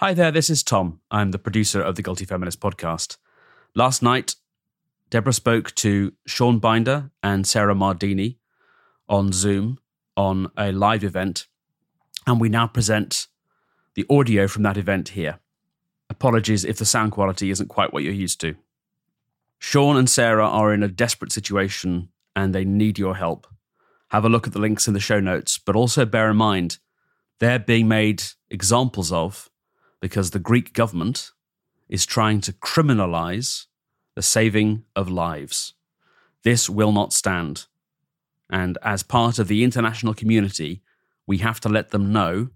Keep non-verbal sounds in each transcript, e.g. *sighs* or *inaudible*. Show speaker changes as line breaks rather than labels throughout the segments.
Hi there, this is Tom. I'm the producer of the Guilty Feminist podcast. Last night, Deborah spoke to Sean Binder and Sarah Mardini on Zoom on a live event, and we now present the audio from that event here. Apologies if the sound quality isn't quite what you're used to. Sean and Sarah are in a desperate situation and they need your help. Have a look at the links in the show notes, but also bear in mind they're being made examples of because the Greek government is trying to criminalize the saving of lives. This will not stand. And as part of the international community, we have to let them know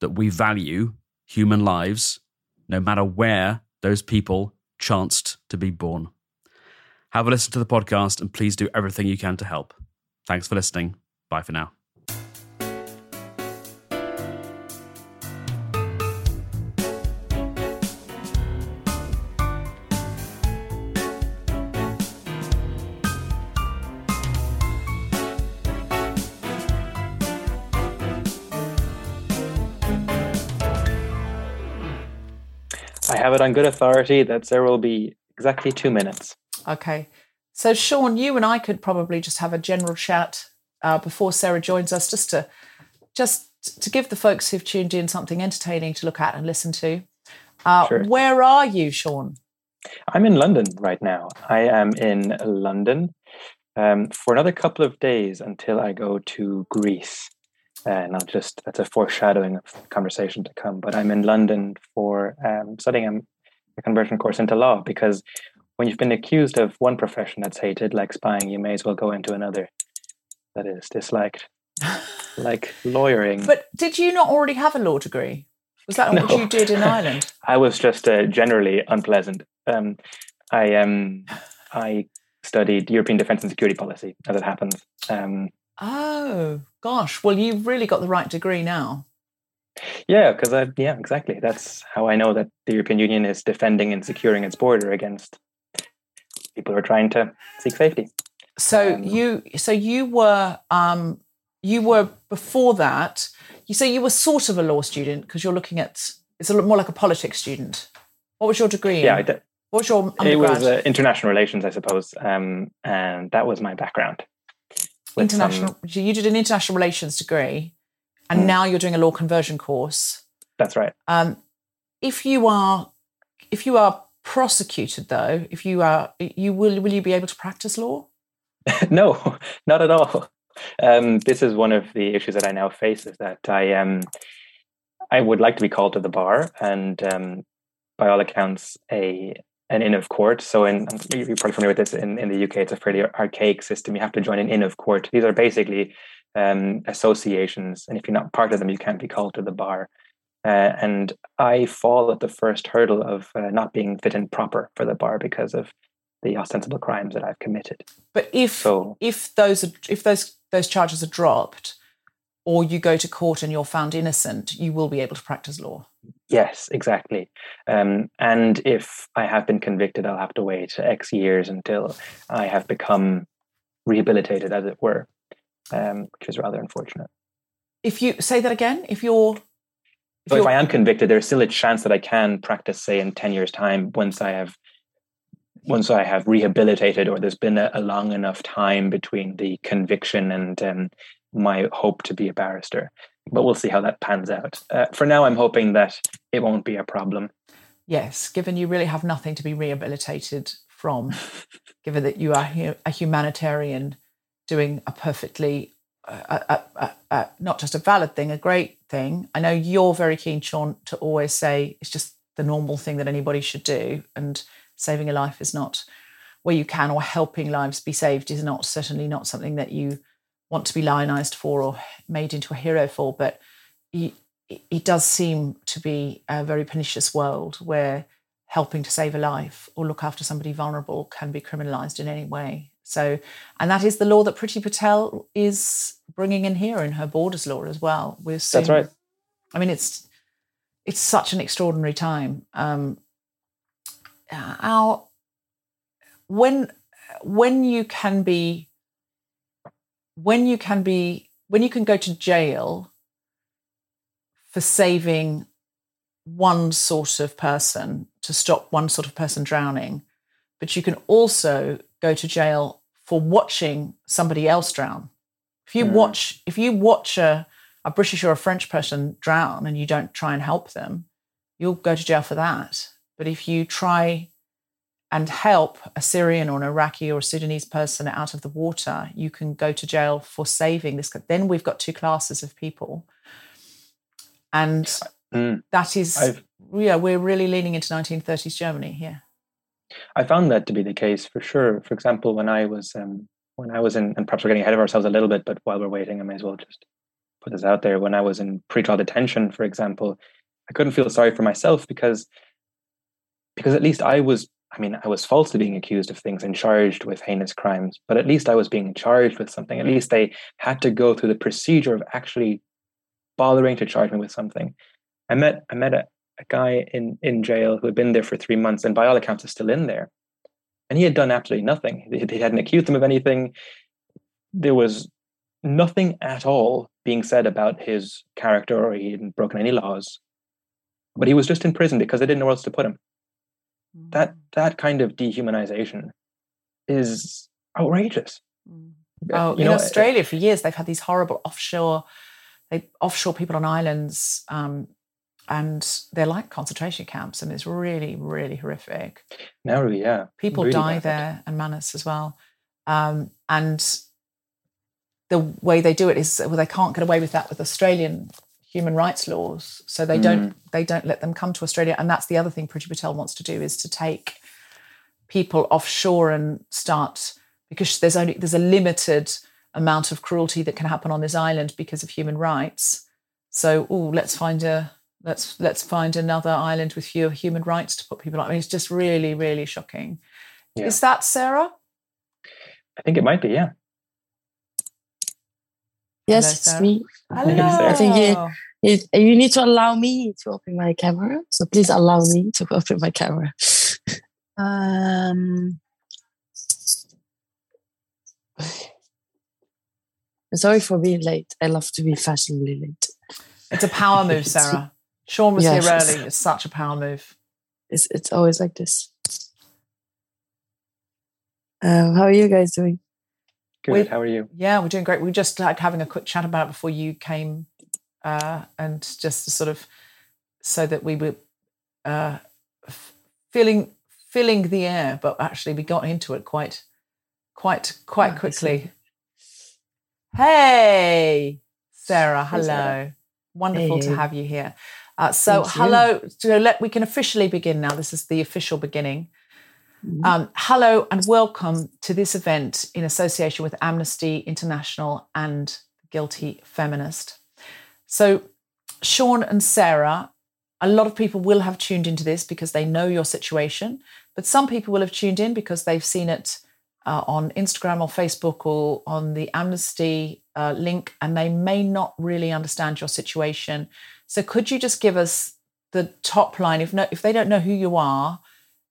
that we value human lives no matter where those people chanced to be born. Have a listen to the podcast and please do everything you can to help. Thanks for listening. Bye for now.
Have it on good authority that there will be exactly two minutes.
Okay. So, Sean, you and I could probably just have a general chat uh, before Sarah joins us, just to just to give the folks who've tuned in something entertaining to look at and listen to. Uh,
Sure.
Where are you, Sean?
I'm in London right now. I am in London um, for another couple of days until I go to Greece. And I'll just, that's a foreshadowing of the conversation to come. But I'm in London for um, studying a, a conversion course into law because when you've been accused of one profession that's hated, like spying, you may as well go into another that is disliked, *laughs* like lawyering.
But did you not already have a law degree? Was that what you did in Ireland? *laughs*
I was just uh, generally unpleasant. Um, I um, I studied European defence and security policy, as it happens. Um,
Oh, gosh. Well, you've really got the right degree now.
yeah, because I yeah, exactly. That's how I know that the European Union is defending and securing its border against people who are trying to seek safety.
So
Um,
you, so you were, um, you were before that. You say you were sort of a law student because you're looking at it's a lot more like a politics student. What was your degree? in?
Yeah, I did.
What was your
it was uh, international relations, I suppose, um, and that was my background. Some-
international. you did an international relations degree, and
Mm.
now you're doing a law conversion course.
that's right.
Um, if you are, if you are prosecuted, though, if you are, you will will you be able to practice law? *laughs*
no, not at all. Um, this is one of the issues that I now face is that I um, I would like to be called to the bar, and um, by all accounts, a an inn of court. So, in you're probably familiar with this in, in the UK, it's a fairly archaic system. You have to join an inn of court. These are basically um, associations, and if you're not part of them, you can't be called to the bar. Uh, and I fall at the first hurdle of uh, not being fit and proper for the bar because of the ostensible crimes that I've committed.
But if
So-
if those if those those charges are dropped, or you go to court and you're found innocent, you will be able to practice law.
Yes, exactly. Um, and if I have been convicted, I'll have to wait X years until I have become rehabilitated, as it were, um, which is rather unfortunate.
If you say that again, if you're if
So
you're-
I am convicted, there's still a chance that I can practice, say, in ten years' time, once I have once I have rehabilitated, or there's been a, a long enough time between the conviction and um, my hope to be a barrister. But we'll see how that pans out. Uh, for now, I'm hoping that it won't be a problem.
Yes, given you really have nothing to be rehabilitated from, *laughs* given that you are hu- a humanitarian doing a perfectly, uh, uh, uh, uh, not just a valid thing, a great thing. I know you're very keen, Sean, to always say it's just the normal thing that anybody should do, and saving a life is not where you can, or helping lives be saved is not certainly not something that you want to be lionized for or made into a hero for. But it- it does seem to be a very pernicious world where helping to save a life or look after somebody vulnerable can be criminalized in any way. So, and that is the law that Priti Patel is bringing in here in her borders law as well. We're
That's right.
I mean, it's it's such an extraordinary time. Um, our when when you can be when you can be when you can go to jail for saving one sort of person to stop one sort of person drowning, but you can also go to jail for watching somebody else drown. If you
Mm.
watch, if you watch a, a British or a French person drown and you don't try and help them, you'll go to jail for that. But if you try and help a Syrian or an Iraqi or a Sudanese person out of the water, you can go to jail for saving this. Then we've got two classes of people. And
Mm.
that is,
I've-
yeah, we're really leaning into 1930s Germany here.
I found that to be the case for sure. For example, when I was um, when I was in, and perhaps we're getting ahead of ourselves a little bit, but while we're waiting, I may as well just put this out there. When I was in pretrial detention, for example, I couldn't feel sorry for myself because because at least I was. I mean, I was falsely being accused of things and charged with heinous crimes, but at least I was being charged with something. At least they had to go through the procedure of actually bothering to charge me with something. I met I met a, a guy in in jail who had been there for three months and by all accounts is still in there. And he had done absolutely nothing. They, they hadn't accused him of anything. There was nothing at all being said about his character or he hadn't broken any laws. But he was just in prison because they didn't know where else to put him that that kind of dehumanization is outrageous
Oh,
You
in
know,
Australia for years they've had these horrible offshore, they offshore people on islands, um, and they're like concentration camps, and it's really, really horrific.
Nauru, yeah
People
really
die
bad.
there, and Manus as well. Um, and the way they do it is well, they can't get away with that with Australian human rights laws, so they don't mm. they don't let them come to Australia. And that's the other thing Priti Patel wants to do is to take people offshore and start because there's only there's a limited amount of cruelty that can happen on this island because of human rights. So, oh, let's find a let's let's find another island with fewer human rights to put people on. I mean, it's just really, really shocking.
Yeah.
Is that Sarah?
i think it might be yeah
Yes,
Hello,
it's me.
Hello. *laughs*
I think you, you, you need to allow me to open my camera. So please allow me to *laughs* open my camera. Um, *sighs* sorry for being late. I love to be fashionably late.
It's a power *laughs* move, Sarah. Sean was
Yes.
here early. It's such a power move.
It's it's always like this. Um, how are you guys doing?
good
We-
how are you
Yeah, we're doing great. We were just like having a quick chat about it before you came, uh, and just to sort of so that we were uh, filling filling the air, but actually we got into it quite quite quite
Oh,
quickly. Hey, Sarah.
Hey,
Hello.
Sarah.
Wonderful to have you here. Uh, so,
Thank you.
hello. So, let we can officially begin now. This is the official beginning.
Mhm.
Um, hello and welcome to this event in association with Amnesty International and Guilty Feminist. So, Sean and Sarah, a lot of people will have tuned into this because they know your situation, but some people will have tuned in because they've seen it uh, on Instagram or Facebook or on the Amnesty uh, link and they may not really understand your situation. So, could you just give us the top line, if no, if they don't know who you are,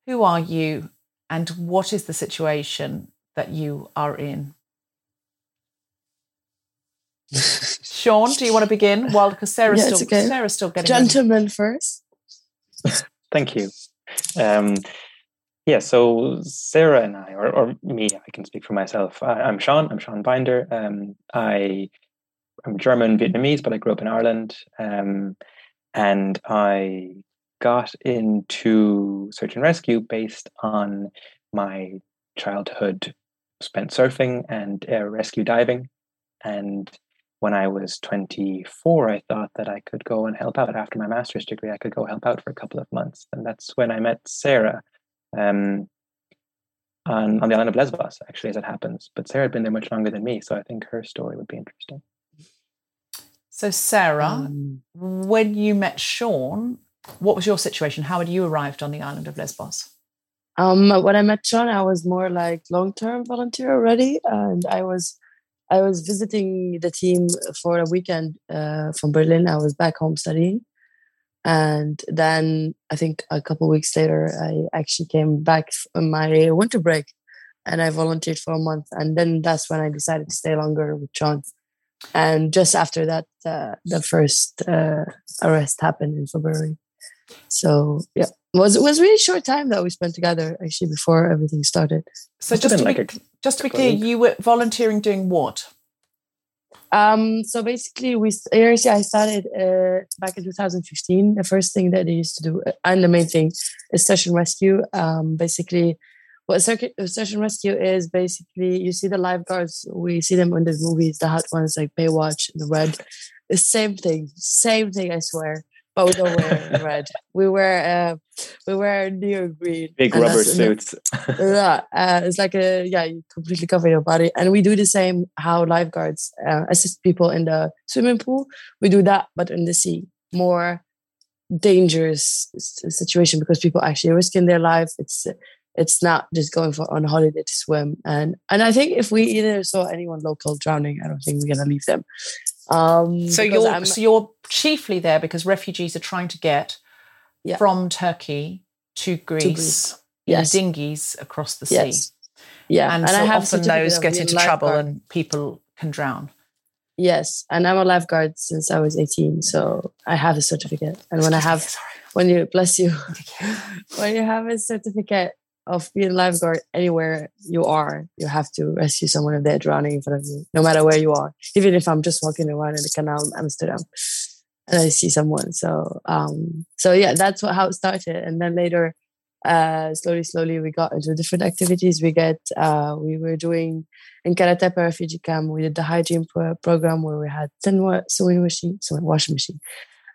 who are you, and what is the situation that you are in? *laughs* Sean, do you want to begin? Well, because Sarah's
Yeah,
still
okay.
Sarah's still getting ready.
Gentlemen first. *laughs*
Thank you. Um, yeah, so Sarah and I, or, or me, I can speak for myself. I, I'm Sean. I'm Sean Binder. Um, I I'm German Vietnamese, but I grew up in Ireland, um, and I got into search and rescue based on my childhood spent surfing and uh, rescue diving, and when I was 24, I thought that I could go and help out after my master's degree. I could go help out for a couple of months. And that's when I met Sarah um, on, on the island of Lesbos, actually, as it happens. But Sarah had been there much longer than me. So I think her story would be interesting.
So, Sarah,
Um,
when you met Sean, what was your situation? How had you arrived on the island of Lesbos?
Um, when I met Sean, I was more like long-term volunteer already, and I was, I was visiting the team for a weekend uh, from Berlin. I was back home studying, and then I think a couple weeks later, I actually came back on my winter break, and I volunteered for a month, and then that's when I decided to stay longer with John. And just after that, uh, the first uh, arrest happened in February. So yeah, it was it was really short time that we spent together actually before everything started.
So,
Must have
just to,
been
be,
like a
just to be clear, you were volunteering doing what?
Um, so basically, with ARC I started uh, back in 2015. The first thing that I used to do, uh, and the main thing, is search and rescue. Um, basically, what circuit, search and rescue is basically you see the lifeguards. We see them in the movies, the hot ones like Baywatch and the Red. The same thing, same thing. I swear. But we don't wear red. We wear uh, we wear neon green.
Big
and
rubber suits. *laughs*
yeah, uh, it's like a yeah, you completely cover your body, and we do the same. How lifeguards uh, assist people in the swimming pool, we do that, but in the sea, more dangerous situation because people actually risking their life. It's it's not just going for on holiday to swim, and and I think if we either saw anyone local drowning, I don't think we're gonna leave them. Um,
So you're
I'm-
so you're chiefly there because refugees are trying to get
Yeah.
from Turkey to Greece,
Greece.
in
Yes.
dinghies across the sea.
yes, yeah,
And, so
I have
often those get into trouble
lifeguard.
and people can drown.
Yes, and I'm a lifeguard since I was 18, so I have a certificate. And when I have, when you bless you, *laughs* when you have a certificate of being a lifeguard anywhere you are, you have to rescue someone if they're drowning in front of you, no matter where you are. Even if I'm just walking around in the canal in Amsterdam and I see someone. So, um, so yeah, that's what, how it started. And then later, uh, slowly, slowly, we got into different activities. We get, uh, we were doing in Karatepe refugee camp. We did the hygiene pro- program where we had ten wa- sewing machine, sewing washing machine,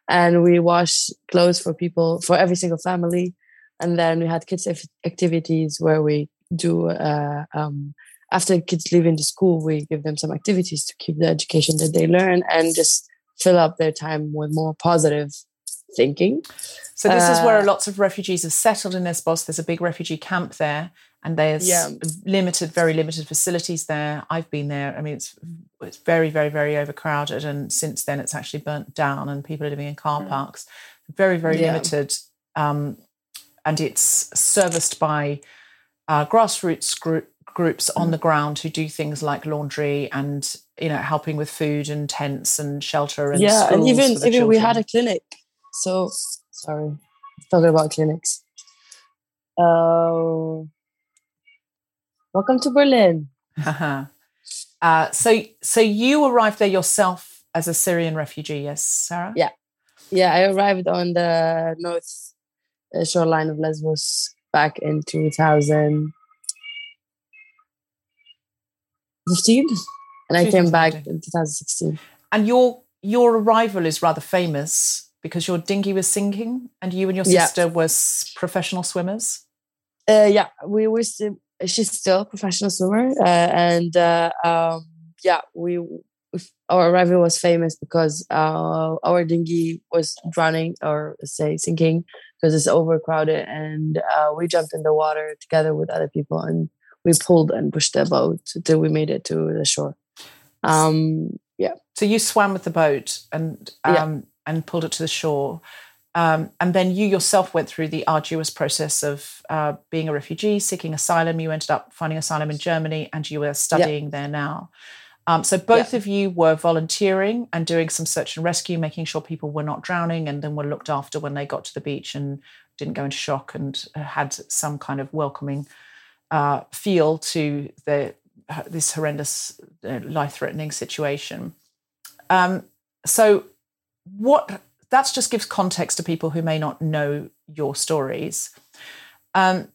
and we wash clothes for people for every single family. And then we had kids activities where we do uh, um, after kids leave into school, we give them some activities to keep the education that they learn and just fill up their time with more positive thinking.
So this is where
Uh,
lots of refugees have settled in Lesbos. There's a big refugee camp there, and there's
Yeah.
limited, very limited facilities there. I've been there. I mean, it's it's very, very, very overcrowded, and since then it's actually burnt down, and people are living in car parks. Very, very
Mm. Yeah.
limited, um, and it's serviced by uh, grassroots group, groups on the ground who do things like laundry and you know helping with food and tents and shelter and
yeah, and even even we had a clinic. So sorry, talking about clinics. Uh, welcome to Berlin.
Uh-huh. *laughs* Uh, so, so you arrived there yourself as a Syrian refugee, yes, Sarah?
Yeah. Yeah, I arrived on the north uh, shoreline of Lesbos back in 2015, and I came back in 2016.
And your your arrival is rather famous because your dinghy was sinking, and you and your
Yeah.
sister was professional swimmers.
Uh, yeah, we were still. She's still a professional swimmer, uh, and uh, um, yeah, we our arrival was famous because uh, our dinghy was drowning or say sinking because it's overcrowded, and uh, we jumped in the water together with other people, and we pulled and pushed the boat until we made it to the shore. Um, yeah,
So you swam with the boat and
Yeah.
um, and pulled it to the shore. Um, and then you yourself went through the arduous process of uh, being a refugee, seeking asylum. You ended up finding asylum in Germany, and you were studying yep. there now. Um, so both yep. of you were volunteering and doing some search and rescue, making sure people were not drowning, and then were looked after when they got to the beach and didn't go into shock and had some kind of welcoming uh, feel to the this horrendous, uh, life-threatening situation. Um, so, what that just gives context to people who may not know your stories. Um,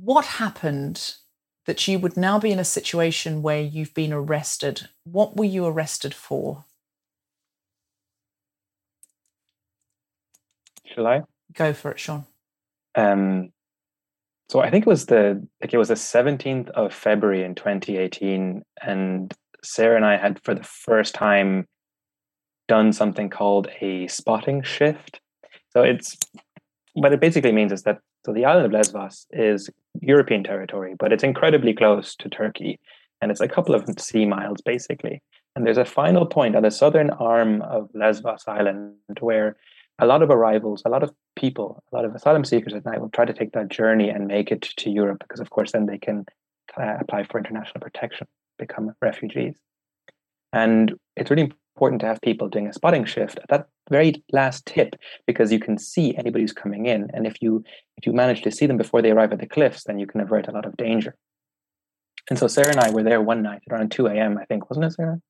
what happened that you would now be in a situation where you've been arrested? What were you arrested for?
Shall I
go for it, Sean?
Um, so I think it was the like it was the seventeenth of February in 2018, and Sarah and I had for the first time done something called a spotting shift. So it's what it basically means is that so the island of Lesbos is European territory, but it's incredibly close to Turkey, and it's a couple of sea miles basically. And there's a final point on the southern arm of Lesbos Island where a lot of arrivals, a lot of people, a lot of asylum seekers at night will try to take that journey and make it to Europe because, of course, then they can uh, apply for international protection, become refugees. And it's really important to have people doing a spotting shift at that very last tip because you can see anybody who's coming in. And if you if you manage to see them before they arrive at the cliffs, then you can avert a lot of danger. And so Sarah and I were there one night around 2 a.m., I think, wasn't it, Sarah?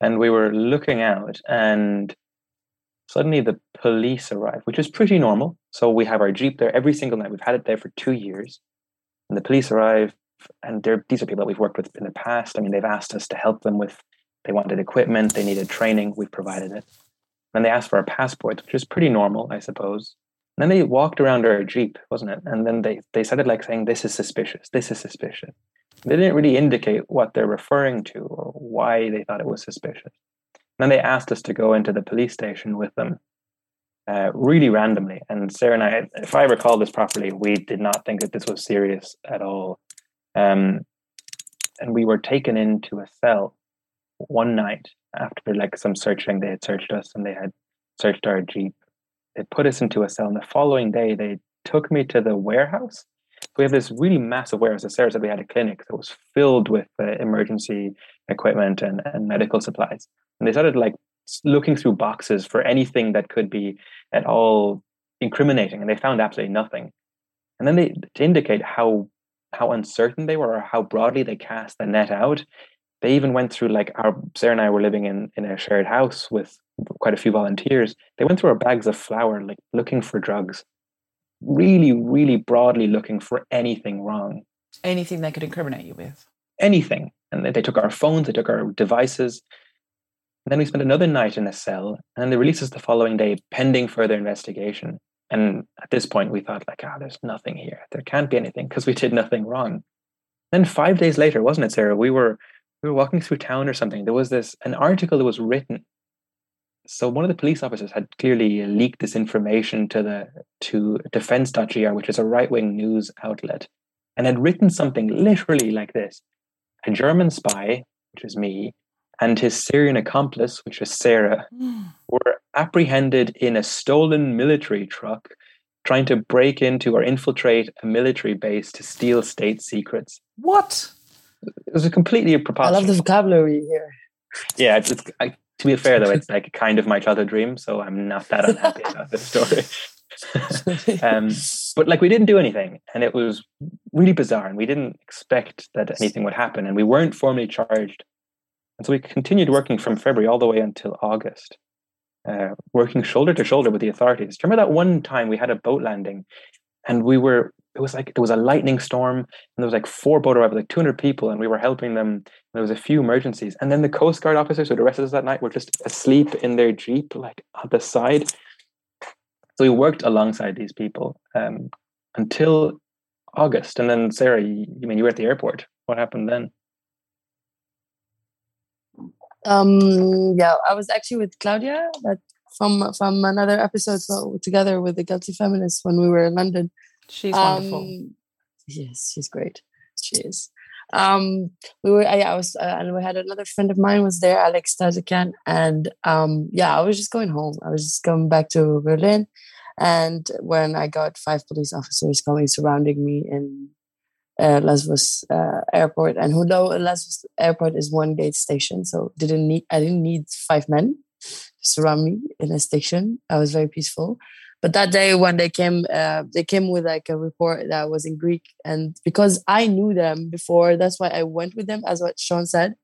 And we were looking out and suddenly the police arrive, which is pretty normal. So we have our Jeep there every single night. We've had it there for two years. And the police arrive and these are people that we've worked with in the past. I mean, they've asked us to help them with they wanted equipment, they needed training, we've provided it. Then they asked for our passports, which is pretty normal, I suppose. And then they walked around our Jeep, wasn't it? And then they, they started like saying, This is suspicious, this is suspicious. They didn't really indicate what they're referring to or why they thought it was suspicious. And then they asked us to go into the police station with them uh, really randomly. And Sarah and I, if I recall this properly, we did not think that this was serious at all. Um, and we were taken into a cell one night after like some searching. They had searched us and they had searched our Jeep. They put us into a cell. And the following day, they took me to the warehouse. we have this really massive warehouse. As Sarah said, we had a clinic that was filled with uh, emergency equipment and, and medical supplies. And they started like looking through boxes for anything that could be at all incriminating, and they found absolutely nothing. And then they to indicate how how uncertain they were or how broadly they cast the net out, they even went through like our Sarah and I were living in in a shared house with quite a few volunteers. They went through our bags of flour, like looking for drugs, really, really broadly looking for anything wrong.
Anything they could incriminate you with.
Anything. And they took our phones, they took our devices. And then we spent another night in a cell, and then they released us the following day, pending further investigation. And at this point, we thought, like, ah, oh, there's nothing here. There can't be anything because we did nothing wrong. Then five days later, wasn't it, Sarah? We were we were walking through town or something. There was this an article that was written. So one of the police officers had clearly leaked this information to the to defense.gr, which is a right-wing news outlet, and had written something literally like this. A German spy, which is me, and his Syrian accomplice, which is Sarah, mm. were apprehended in a stolen military truck trying to break into or infiltrate a military base to steal state secrets.
What?
It was a completely preposterous.
I love the vocabulary here.
Yeah, it's, it's I, to be fair though, it's like kind of my childhood dream, so I'm not that unhappy about this story. *laughs* um, but like we didn't do anything, and it was really bizarre, and we didn't expect that anything would happen, and we weren't formally charged, and so we continued working from February all the way until August, uh, working shoulder to shoulder with the authorities. Remember that one time we had a boat landing, and we were it was like there was a lightning storm and there was like four boat arrivals, like 200 people, and we were helping them. There was a few emergencies, and then the Coast Guard officers who arrested us that night were just asleep in their jeep, like at the side. So we worked alongside these people um, until August, and then Sarah, you, mean you were at the airport? What happened then?
Um, yeah, I was actually with Claudia, but from from another episode so together with the Guilty Feminists when we were in London
She's wonderful. Um,
yes, she's great. She is. um, we were, yeah, I was, uh, and we had another friend of mine was there, Alex Tazikan, and um, yeah, I was just going home. I was just going back to Berlin, and when I got five police officers coming surrounding me in uh, Lesbos uh, airport, and who although Lesbos airport is one gate station, so didn't need I didn't need five men to surround me in a station. I was very peaceful. But that day when they came, uh, they came with like a report that was in Greek, and because I knew them before, that's why I went with them, as what Sean said.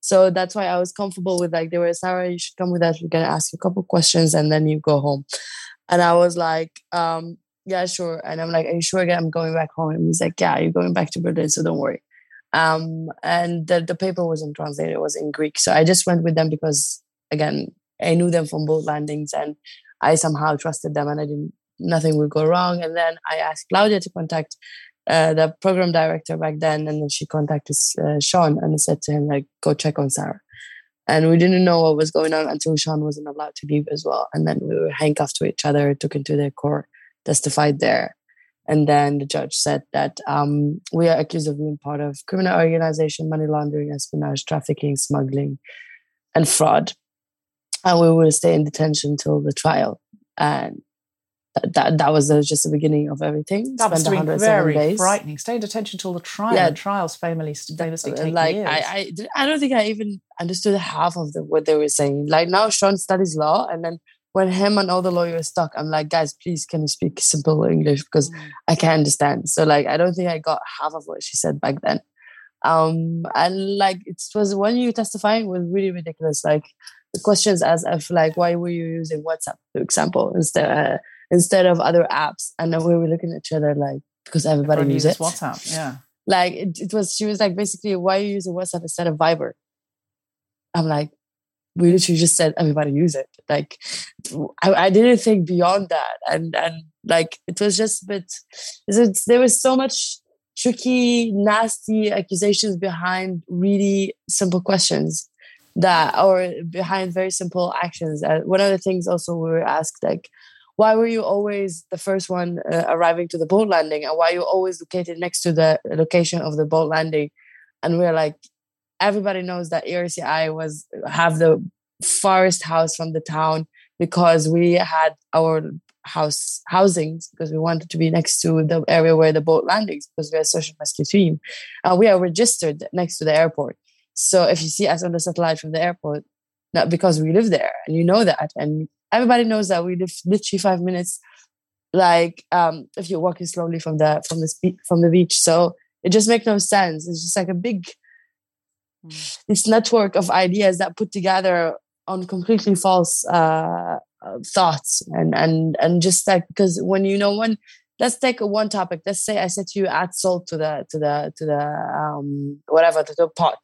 So that's why I was comfortable with like they were Sarah, you should come with us. We're gonna ask you a couple questions, and then you go home. And I was like, um, yeah, sure. And I'm like, are you sure again? I'm going back home. And he's like, yeah, you're going back to Berlin, so don't worry. Um, and the, the paper wasn't translated; it was in Greek. So I just went with them because, again, I knew them from both landings, and I somehow trusted them and I didn't, nothing would go wrong. And then I asked Claudia to contact uh, the program director back then. And then she contacted uh, Sean and said to him, like, go check on Sarah. And we didn't know what was going on until Sean wasn't allowed to leave as well. And then we were handcuffed to each other, took into the court, testified there. And then the judge said that um, we are accused of being part of criminal organization, money laundering, espionage, trafficking, smuggling, and fraud and we will stay in detention till the trial. And that that, that was just the beginning of everything.
That was very days. frightening. Stay in detention till the trial. Yeah, and trials famously famously take
like
years.
I, I I don't think I even understood half of the, what they were saying. Like now, Sean studies law, and then when him and all the lawyers talk, I'm like, guys, please can you speak simple English because mm. I can't understand. So like, I don't think I got half of what she said back then. Um, and like it was when you testifying was really ridiculous. Like questions as if like why were you using WhatsApp, for example, instead uh, instead of other apps, and then we were looking at each other like because everybody
Everyone
uses
it. WhatsApp, *laughs* yeah.
Like it, it was, she was like basically, why are you using WhatsApp instead of Viber? I'm like, we literally just said everybody use it. Like, I, I didn't think beyond that, and and like it was just a bit. there was so much tricky, nasty accusations behind really simple questions that or behind very simple actions. Uh, one of the things also we were asked like why were you always the first one uh, arriving to the boat landing? And why you always located next to the location of the boat landing? And we are like everybody knows that ERCI was have the farthest house from the town because we had our house housings because we wanted to be next to the area where the boat landings because we're a social rescue team and we are registered next to the airport so if you see us on the satellite from the airport, not because we live there and you know that, and everybody knows that we live literally five minutes, like um, if you're walking slowly from the from the from the beach. So it just makes no sense. It's just like a big mm. this network of ideas that put together on completely false uh, uh, thoughts and and and just like because when you know when let's take one topic let's say i said to you add salt to the to the to the um whatever to the pot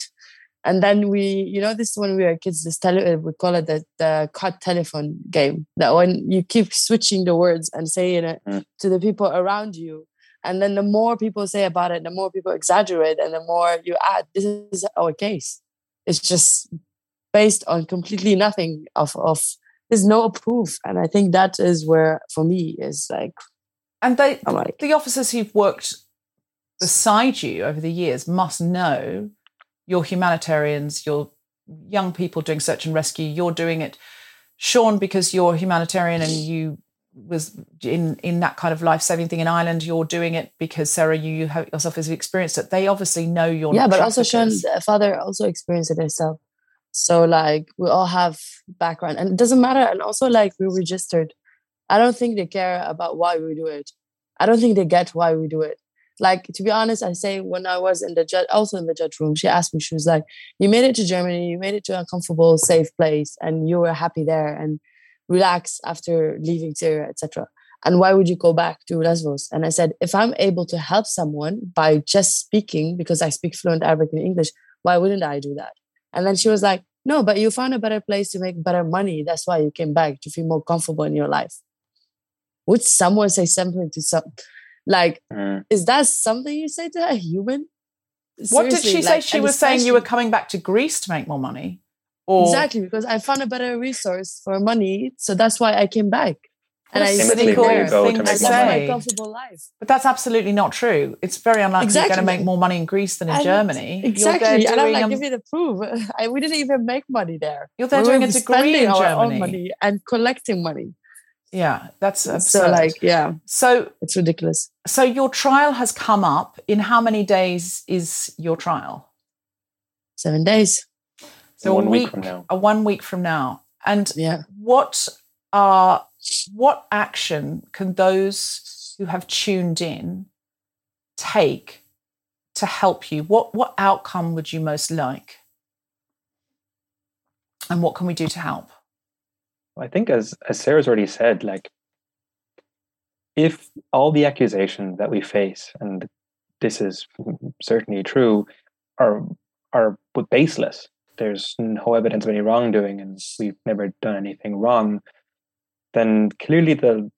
and then we, you know, this when we were kids, this tele, uh, we call it the, the cut telephone game. That when you keep switching the words and saying it mm. to the people around you, and then the more people say about it, the more people exaggerate, and the more you add. This is our case. It's just based on completely nothing of of. There's no proof, and I think that is where, for me, is like.
And they, like, the officers who've worked beside you over the years must know you're humanitarians, you're young people doing search and rescue, you're doing it, Sean, because you're humanitarian and you was in in that kind of life saving thing in Ireland. You're doing it because Sarah, you, you have yourself has experienced it. They obviously know you're
yeah, but also Sean's uh, father also experienced it himself. So like we all have background, and it doesn't matter. And also like we registered. I don't think they care about why we do it. I don't think they get why we do it like to be honest i say when i was in the judge also in the judge room she asked me she was like you made it to germany you made it to a comfortable safe place and you were happy there and relaxed after leaving syria etc and why would you go back to lesbos? And i said if i'm able to help someone by just speaking because i speak fluent arabic and english why wouldn't i do that? And then she was like no but you found a better place to make better money that's why you came back to feel more comfortable in your life. Would someone say something to some like, mm. is that something you say to a human?
Seriously, what did she say? she was saying you were coming back to Greece to make more money. Or...
Exactly, because I found a better resource for money. So that's why I came back. And
What a
I
Famously,
stayed
cynical
where you go to
thing
make
to
I
money.
got my
say.
comfortable life.
But that's absolutely not true. It's very unlikely you're going to make more money in Greece than in
And-
Germany.
Exactly. And I'm
doing,
like,
um,
give me the proof. *laughs* I, we didn't even make money there.
You're there
we
doing
were
a degree
spending
in
our
Germany.
own money and collecting money.
Yeah, that's absurd.
So like, yeah,
so
it's ridiculous.
so your trial has come up. In how many days is your trial?
Seven days.
So
one
a
week from now.
A one week from now. And
Yeah.
what are what action can those who have tuned in take to help you? What what outcome would you most like? And what can we do to help?
I think as as Sarah's already said, like if all the accusations that we face, and this is certainly true, are are baseless. There's no evidence of any wrongdoing, and we've never done anything wrong. Then clearly the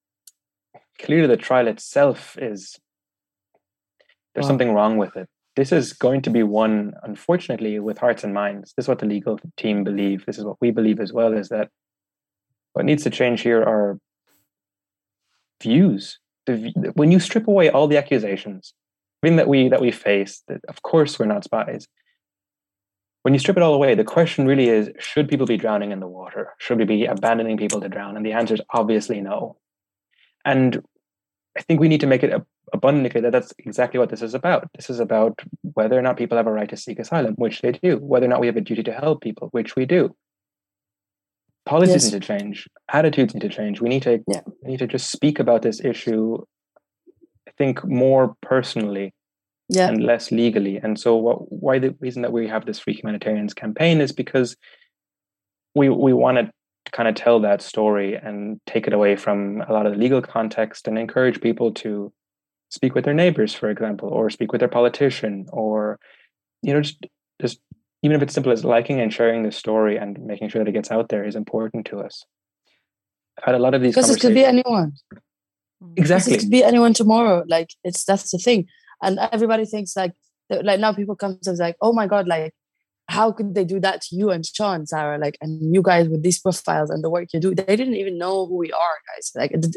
clearly the trial itself is there's
Wow.
something wrong with it. This is going to be one, unfortunately, with hearts and minds. This is what the legal team believe. This is what we believe as well. Is that what needs to change here are views. When you strip away all the accusations, everything that we that we face, that of course we're not spies. When you strip it all away, the question really is: Should people be drowning in the water? Should we be abandoning people to drown? And the answer is obviously no. And I think we need to make it abundantly clear that that's exactly what this is about. This is about whether or not people have a right to seek asylum, which they do. Whether or not we have a duty to help people, which we do policies
Yes.
need to change attitudes need to change we need to
Yeah.
we need to just speak about this issue i think more personally
Yeah.
and less legally and so what why the reason that we have this free humanitarians campaign is because we we want to kind of tell that story and take it away from a lot of the legal context and encourage people to speak with their neighbors for example or speak with their politician or you know just just even if it's simple as liking and sharing the story and making sure that it gets out there is important to us. I've had a lot of these
Because it could be anyone.
exactly.
It could be anyone tomorrow. Like it's that's the thing. And everybody thinks like like now people come to us like, oh my god, like how could they do that to you and Sean, Sarah? Like and you guys with these profiles and the work you do, they didn't even know who we are, guys. Like it, did-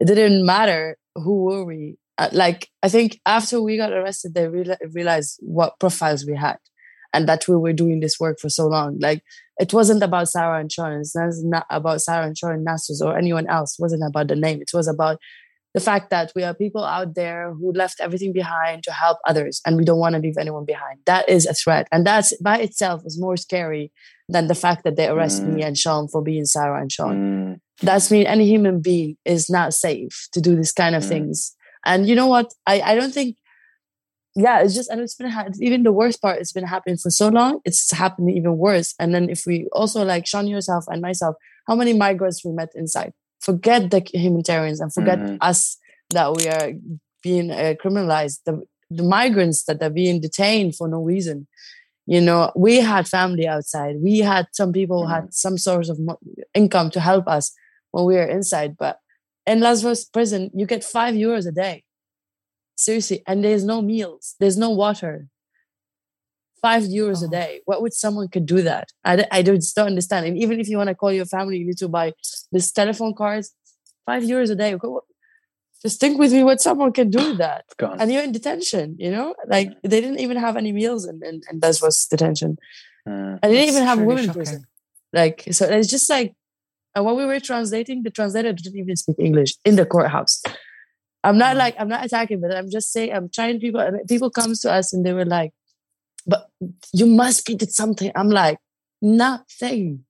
it didn't matter who were we. Uh, like I think after we got arrested, they reali- realized what profiles we had, and that we were doing this work for so long. Like it wasn't about Sarah and Sean. It's not, about Sarah and Sean Nassos or anyone else. It wasn't about the name. It was about the fact that we are people out there who left everything behind to help others and we don't want to leave anyone behind that is a threat and that's by itself is more scary than the fact that they arrest me and sean for being sarah and sean
Mm,
that's mean any human being is not safe to do this kind of
Mm.
things and you know what i i don't think yeah it's just and it's been ha- even the worst part it's been happening for so long it's happening even worse. And then if we also like sean yourself and myself how many migrants we met inside? Forget the humanitarians and forget
Mhm.
us that we are being uh, criminalized the, the migrants that are being detained for no reason. You know we had family outside we had some people who had some source of income to help us when we were inside but in Lazarus prison you get five euros a day seriously and there's no meals there's no water. Five euros a
Oh.
day what would someone could do that? I, I don't, don't understand. And even if you want to call your family you need to buy this telephone cards five euros a day just think with me what someone can do with that. And you're in detention you know? Like they didn't even have any meals and and, in, in Lesbos detention.
Mm,
and they didn't even have women
shocking.
prison. Like so it's just like and when we were translating the translator didn't even speak english in the courthouse i'm not
Mm.
like i'm not attacking but i'm just saying i'm trying people and people comes to us and they were like but you must be did something i'm like nothing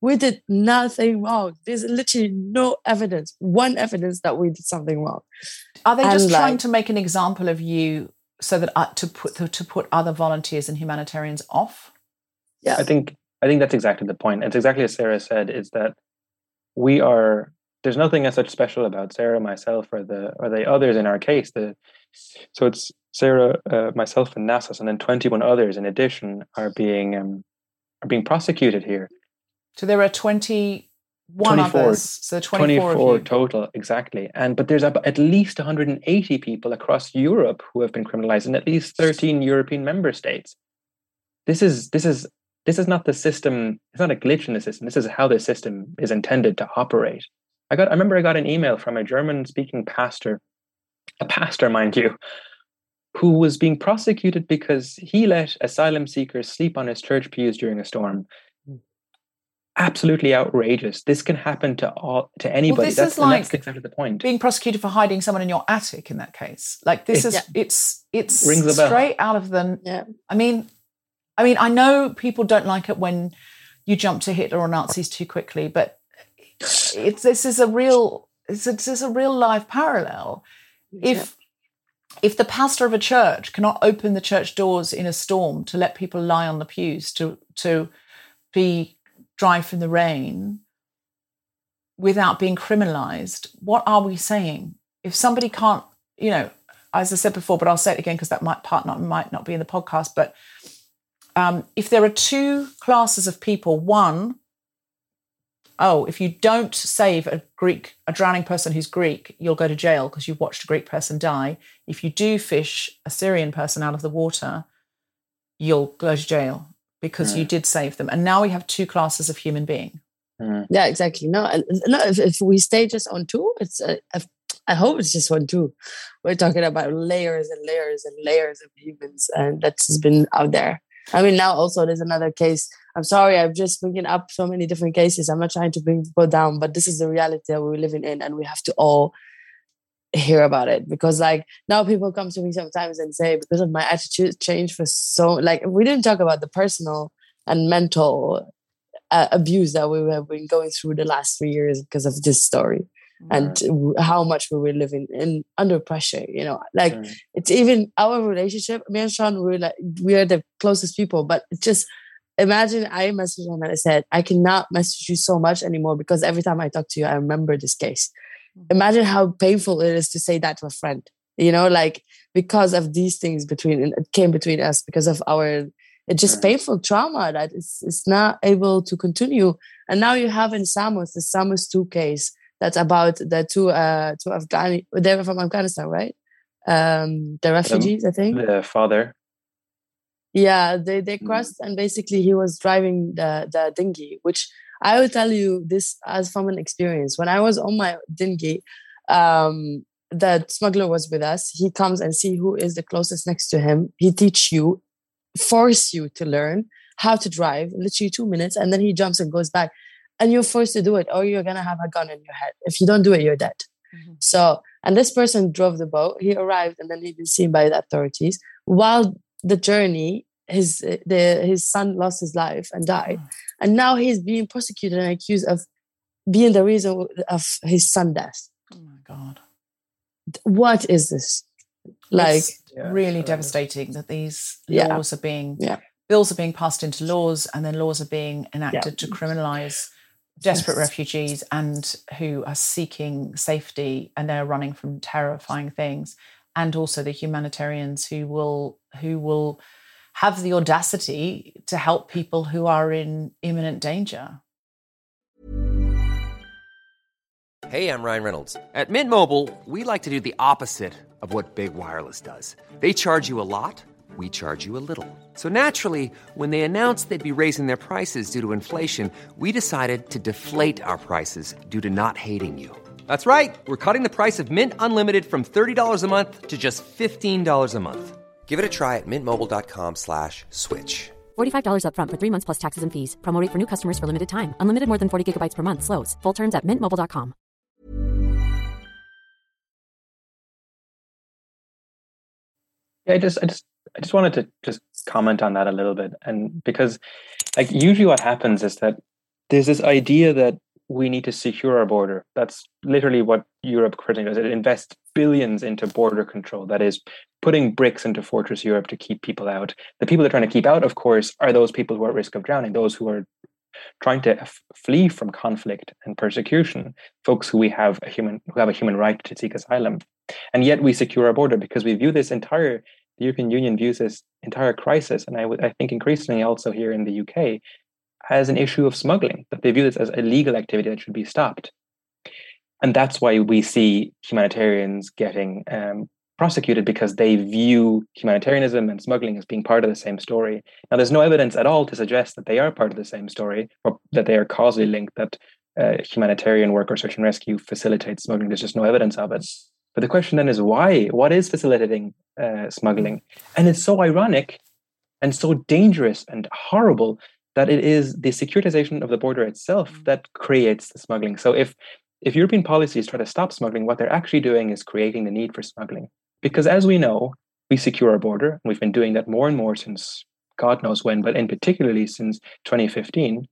we did nothing wrong there's literally no evidence one evidence that we did something wrong
Are they just
And,
trying to make an example of you so that uh, to put to put other volunteers and humanitarians off?
yeah
I think I think that's exactly the point. It's exactly as Sarah said. Is that we are there's nothing as such special about Sarah, myself, or the or the others in our case. The so it's Sarah, uh, myself, and Nassos, and then 21 others in addition are being um, are being prosecuted here.
So there are twenty one
24.
others. So twenty four of
24
you.
total, exactly. And but there's at least 180 people across Europe who have been criminalized in at least 13 European member states. This is this is this is not the system. It's not a glitch in the system. This is how the system is intended to operate. I got I remember I got an email from a German speaking pastor, a pastor, mind you, who was being prosecuted because he let asylum seekers sleep on his church pews during a storm. Hmm. Absolutely outrageous. This can happen to all to anybody.
this
that's
is
the
like
next exactly the point.
being prosecuted for hiding someone in your attic in that case. Like this is
Yeah.
it's it's
Rings a bell.
straight out of the
Yeah.
I mean I mean I know people don't like it when you jump to Hitler or Nazis too quickly, but it's this is a real it's is a real life parallel. If if the pastor of a church cannot open the church doors in a storm to let people lie on the pews to to be dry from the rain without being criminalized, what are we saying? If somebody can't, you know, as I said before, but I'll say it again because that might part not might not be in the podcast, but um, if there are two classes of people, one, oh, if you don't save a Greek, a drowning person who's Greek, you'll go to jail because you've watched a Greek person die. If you do fish a Syrian person out of the water, you'll go to jail because you hmm. did save them. And now we have two classes of human being. Hmm.
Yeah, exactly. No, uh, no. If, if we stay just on two, it's. Uh, I hope it's just one two. We're talking about layers and layers and layers of humans, and that's been out there. I mean, now also there's another case. I'm sorry, I'm just bringing up so many different cases. I'm not trying to bring people down, but this is the reality that we're living in, and we have to all hear about it. Because, like, now people come to me sometimes and say, because of my attitude change for so, like, we didn't talk about the personal and mental uh, abuse that we have been going through the last three years because of this story and how much we were living in under pressure you know? Like it's even our relationship me and sean we're like we are the closest people but just imagine i messaged him and i said i cannot message you so much anymore because every time i talk to you i remember this case. Imagine how painful it is to say that to a friend you know like because of these things between it came between us because of our it's just painful trauma that it's, it's not able to continue. And now you have in Samos the Samos 2 case that's about the two uh two Afghani they're from Afghanistan right? Um the refugees I think.
The father.
Yeah, they they
Mm.
crossed and basically he was driving the the dinghy, which I will tell you this as from an experience. When I was on my dinghy, um, the smuggler was with us. He comes and see who is the closest next to him. He teach you, force you to learn how to drive, literally two minutes, and then he jumps and goes back. And you're forced to do it, or you're gonna have a gun in your head. If you don't do it, you're dead. So, and this person drove the boat. He arrived, and then he'd been seen by the authorities. While the journey, his the his son lost his life and died, mm. and now he's being prosecuted and accused of being the reason of his son death.
Oh my god!
What is this? Like,
It's
Yeah,
really
sure.
devastating that these
Yeah.
laws are being
Yeah.
bills are being passed into laws, and then laws are being enacted to criminalize desperate
Yes.
refugees and who are seeking safety and they're running from terrifying things, and also the humanitarians who will who will have the audacity to help people who are in imminent danger.
Hey, I'm Ryan Reynolds. At Mint Mobile, we like to do the opposite of what Big Wireless does. They charge you a lot, we charge you a little. So naturally, when they announced they'd be raising their prices due to inflation, we decided to deflate our prices due to not hating you. That's right. We're cutting the price of Mint Unlimited from $30 a month to just $15 a month. Give it a try at mintmobile.com slash switch.
$45 upfront for three months plus taxes and fees. Promo rate for new customers for limited time. Unlimited more than 40 gigabytes per month. Slows. Full terms at mintmobile.com.
Yeah, I just, I just, I just wanted to just comment on that a little bit, and because, like, usually what happens is that there's this idea that we need to secure our border. That's literally what Europe currently does. It invests billions into border control. That is putting bricks into Fortress Europe to keep people out. The people they're trying to keep out, of course, are those people who are at risk of drowning, those who are trying to f- flee from conflict and persecution, folks who we have a human who have a human right to seek asylum. And yet we secure our border because we view this entire the European Union views this entire crisis, and I would I think increasingly also here in the UK, as an issue of smuggling, that they view this as a legal activity that should be stopped. And that's why we see humanitarians getting um, prosecuted because they view humanitarianism and smuggling as being part of the same story. Now, there's no evidence at all to suggest that they are part of the same story or that they are causally linked, that uh, humanitarian work or search and rescue facilitates smuggling. There's just no evidence of it. But the question then is why? What is facilitating uh, smuggling? And it's so ironic and so dangerous and horrible that it is the securitization of the border itself mm. that creates the smuggling. So if if European policies try to stop smuggling, what they're actually doing is creating the need for smuggling. Because as we know, we secure our border, and we've been doing that more and more since God knows when, but in particularly since 2015.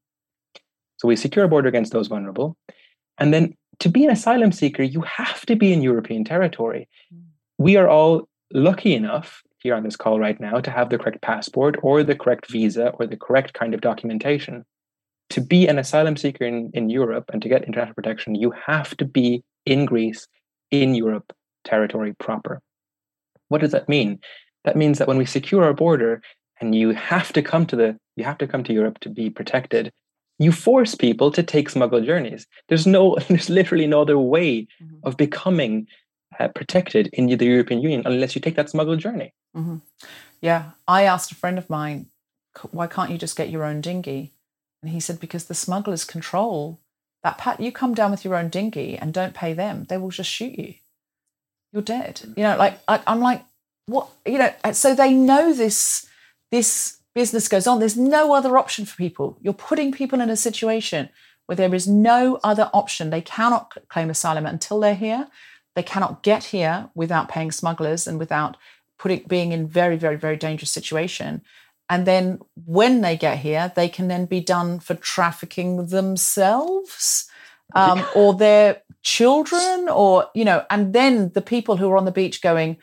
So we secure our border against those vulnerable. And then to be an asylum seeker, you have to be in European territory. Mm. We are all lucky enough here on this call right now to have the correct passport or the correct visa or the correct kind of documentation. To be an asylum seeker in, in Europe and to get international protection, you have to be in Greece, in Europe territory proper. What does that mean? That means that when we secure our border and you have to come to the you have to come to Europe to be protected, you force people to take smuggled journeys. There's no *laughs* there's literally no other way mm-hmm. of becoming uh, protected in the European Union unless you take that smuggled journey.
Mm-hmm. Yeah, I asked a friend of mine, why can't you just get your own dinghy? And he said, because the smugglers control that pat. You come down with your own dinghy and don't pay them, they will just shoot you. You're dead. You know, like I, I'm like, what? You know, so they know this. This business goes on. There's no other option for people. You're putting people in a situation where there is no other option. They cannot claim asylum until they're here. They cannot get here without paying smugglers and without putting being in very, very, very dangerous situation. And then when they get here, they can then be done for trafficking themselves um, or their children, or, you know, and then the people who are on the beach going,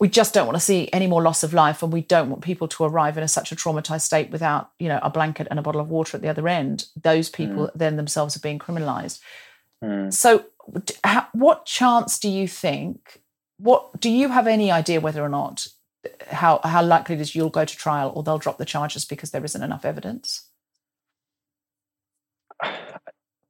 we just don't want to see any more loss of life and we don't want people to arrive in a, such a traumatized state without you know a blanket and a bottle of water at the other end those people mm. then themselves are being criminalized mm. so what chance do you think what do you have any idea whether or not how how likely it is you'll go to trial or they'll drop the charges because there isn't enough evidence?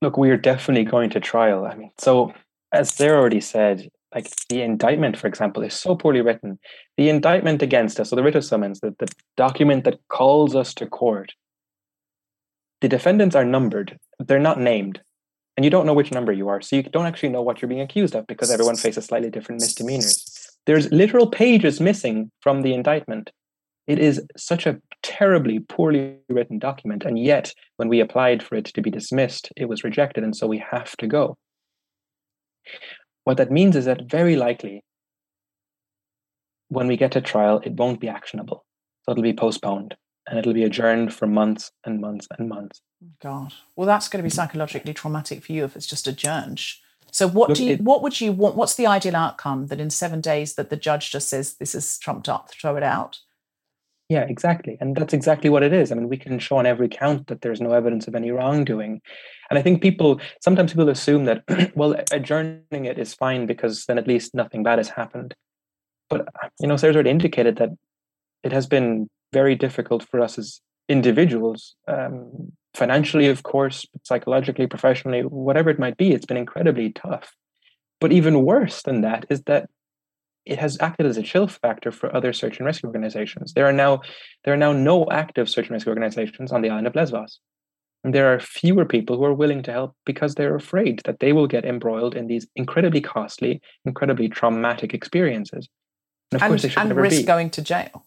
Look, we are definitely going to trial. I mean, so as Sarah already said, like the indictment, for example, is so poorly written. The indictment against us, so the writ of summons, the, the document that calls us to court, the defendants are numbered. They're not named and you don't know which number you are. So you don't actually know what you're being accused of because everyone faces slightly different misdemeanors. There's literal pages missing from the indictment. It is such a terribly poorly written document. And yet, when we applied for it to be dismissed, it was rejected. And so we have to go. What that means is that very likely, when we get to trial, it won't be actionable. So it'll be postponed and it'll be adjourned for months and months and months.
God. Well, that's going to be psychologically traumatic for you if it's just adjourned. So what Look, do you it, what would you want what's the ideal outcome that in 7 days that the judge just says this is trumped up throw it out?
Yeah, exactly. And that's exactly what it is. I mean, we can show on every count that there's no evidence of any wrongdoing. And I think people sometimes people assume that *clears throat* well adjourning it is fine because then at least nothing bad has happened. But you know, Sarah's already indicated that it has been very difficult for us as individuals um, financially, of course, psychologically, professionally, whatever it might be, it's been incredibly tough. But even worse than that is that it has acted as a chill factor for other search and rescue organizations. There are now there are now no active search and rescue organizations on the island of Lesbos. And there are fewer people who are willing to help because they're afraid that they will get embroiled in these incredibly costly, incredibly traumatic experiences.
And of and, course, they should and never risk be. going to jail.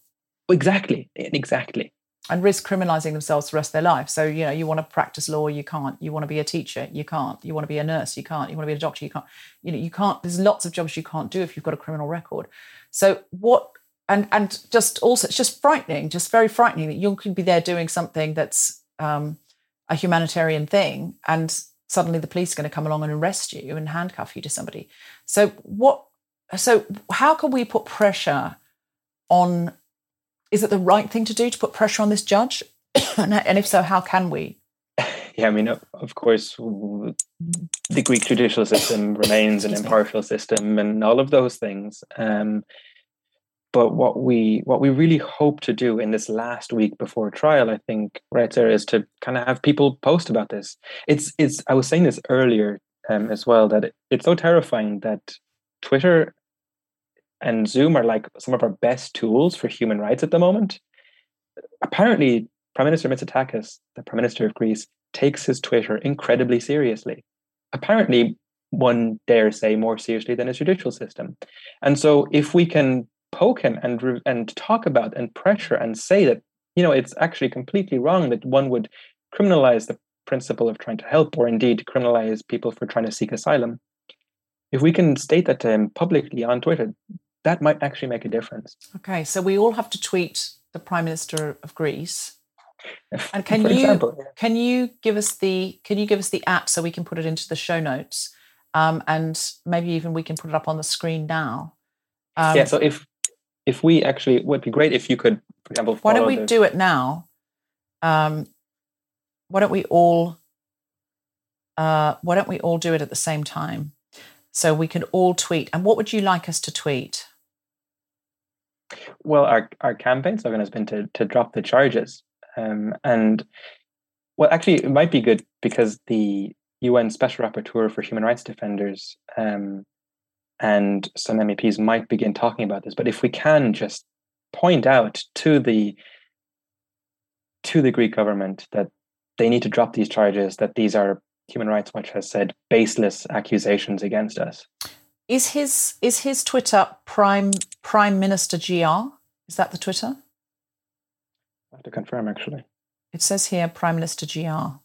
Exactly, exactly
and risk criminalizing themselves the rest of their life. So, you know, you want to practice law, you can't. You want to be a teacher, you can't. You want to be a nurse, you can't. You want to be a doctor, you can't. You know, you can't. There's lots of jobs you can't do if you've got a criminal record. So, what, and and just also, it's just frightening, just very frightening that you could be there doing something that's um, a humanitarian thing, and suddenly the police are going to come along and arrest you and handcuff you to somebody. So, what, so how can we put pressure on is it the right thing to do to put pressure on this judge? *coughs* and if so, how can we? *laughs*
Yeah, I mean, of course, the Greek judicial system remains an impartial system, and all of those things. Um, but what we what we really hope to do in this last week before trial, I think, right there, is to kind of have people post about this. It's it's. I was saying this earlier um, as well that it, it's so terrifying that Twitter and Zoom are like some of our best tools for human rights at the moment. Apparently, Prime Minister Mitsotakis, the Prime Minister of Greece, takes his Twitter incredibly seriously. Apparently, one dare say more seriously than his judicial system. And so, if we can poke him and and talk about and pressure and say that you know it's actually completely wrong that one would criminalize the principle of trying to help, or indeed criminalize people for trying to seek asylum, if we can state that to him publicly on Twitter, that might actually make a difference.
Okay, so we all have to tweet the Prime Minister of Greece. And can you
example, yeah.
can you give us the can you give us the app so we can put it into the show notes, um, and maybe even we can put it up on the screen now. Um,
yeah, so if if we actually it would be great if you could, for example,
why don't we
the-
do it now? Um, why don't we all? Uh, why don't we all do it at the same time? So we can all tweet. And what would you like us to tweet?
Well, our, our campaign slogan has been to to drop the charges. Um, and well, actually, it might be good because the UN Special Rapporteur for Human Rights Defenders um, and some MEPs might begin talking about this. But if we can just point out to the to the Greek government that they need to drop these charges, that these are Human Rights Watch has said baseless accusations against us.
Is his is his Twitter Prime Prime Minister GR? Is that the Twitter?
I have to confirm, actually.
It says here Prime Minister GR.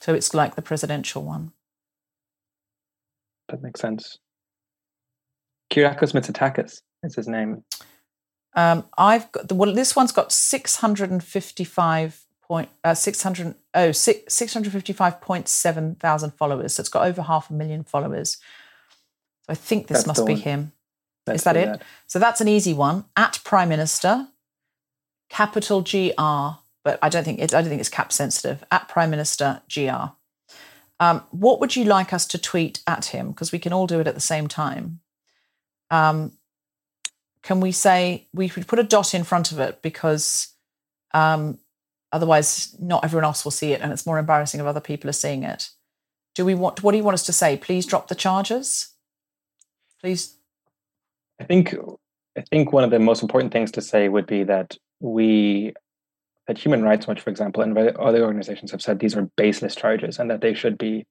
So it's like the presidential one.
That makes sense. Kyriakos Mitsotakis is his name.
Um, I've got the, well, this one's got 655 point uh, 600 oh six, 655.7 thousand followers. So it's got over half a million followers. So I think this
That's
must be him.
Let's
Is that it? So that's an easy one. At Prime Minister, capital GR, but I don't think it, I don't think it's cap sensitive. At Prime Minister GR. Um, what would you like us to tweet at him? Because we can all do it at the same time. Um, can we say we put a dot in front of it because um, otherwise not everyone else will see it and it's more embarrassing if other people are seeing it. Do we want? What do you want us to say? Please drop the charges. Please
I think I think one of the most important things to say would be that we that Human Rights Watch, for example, and other organizations have said these are baseless charges and that they should be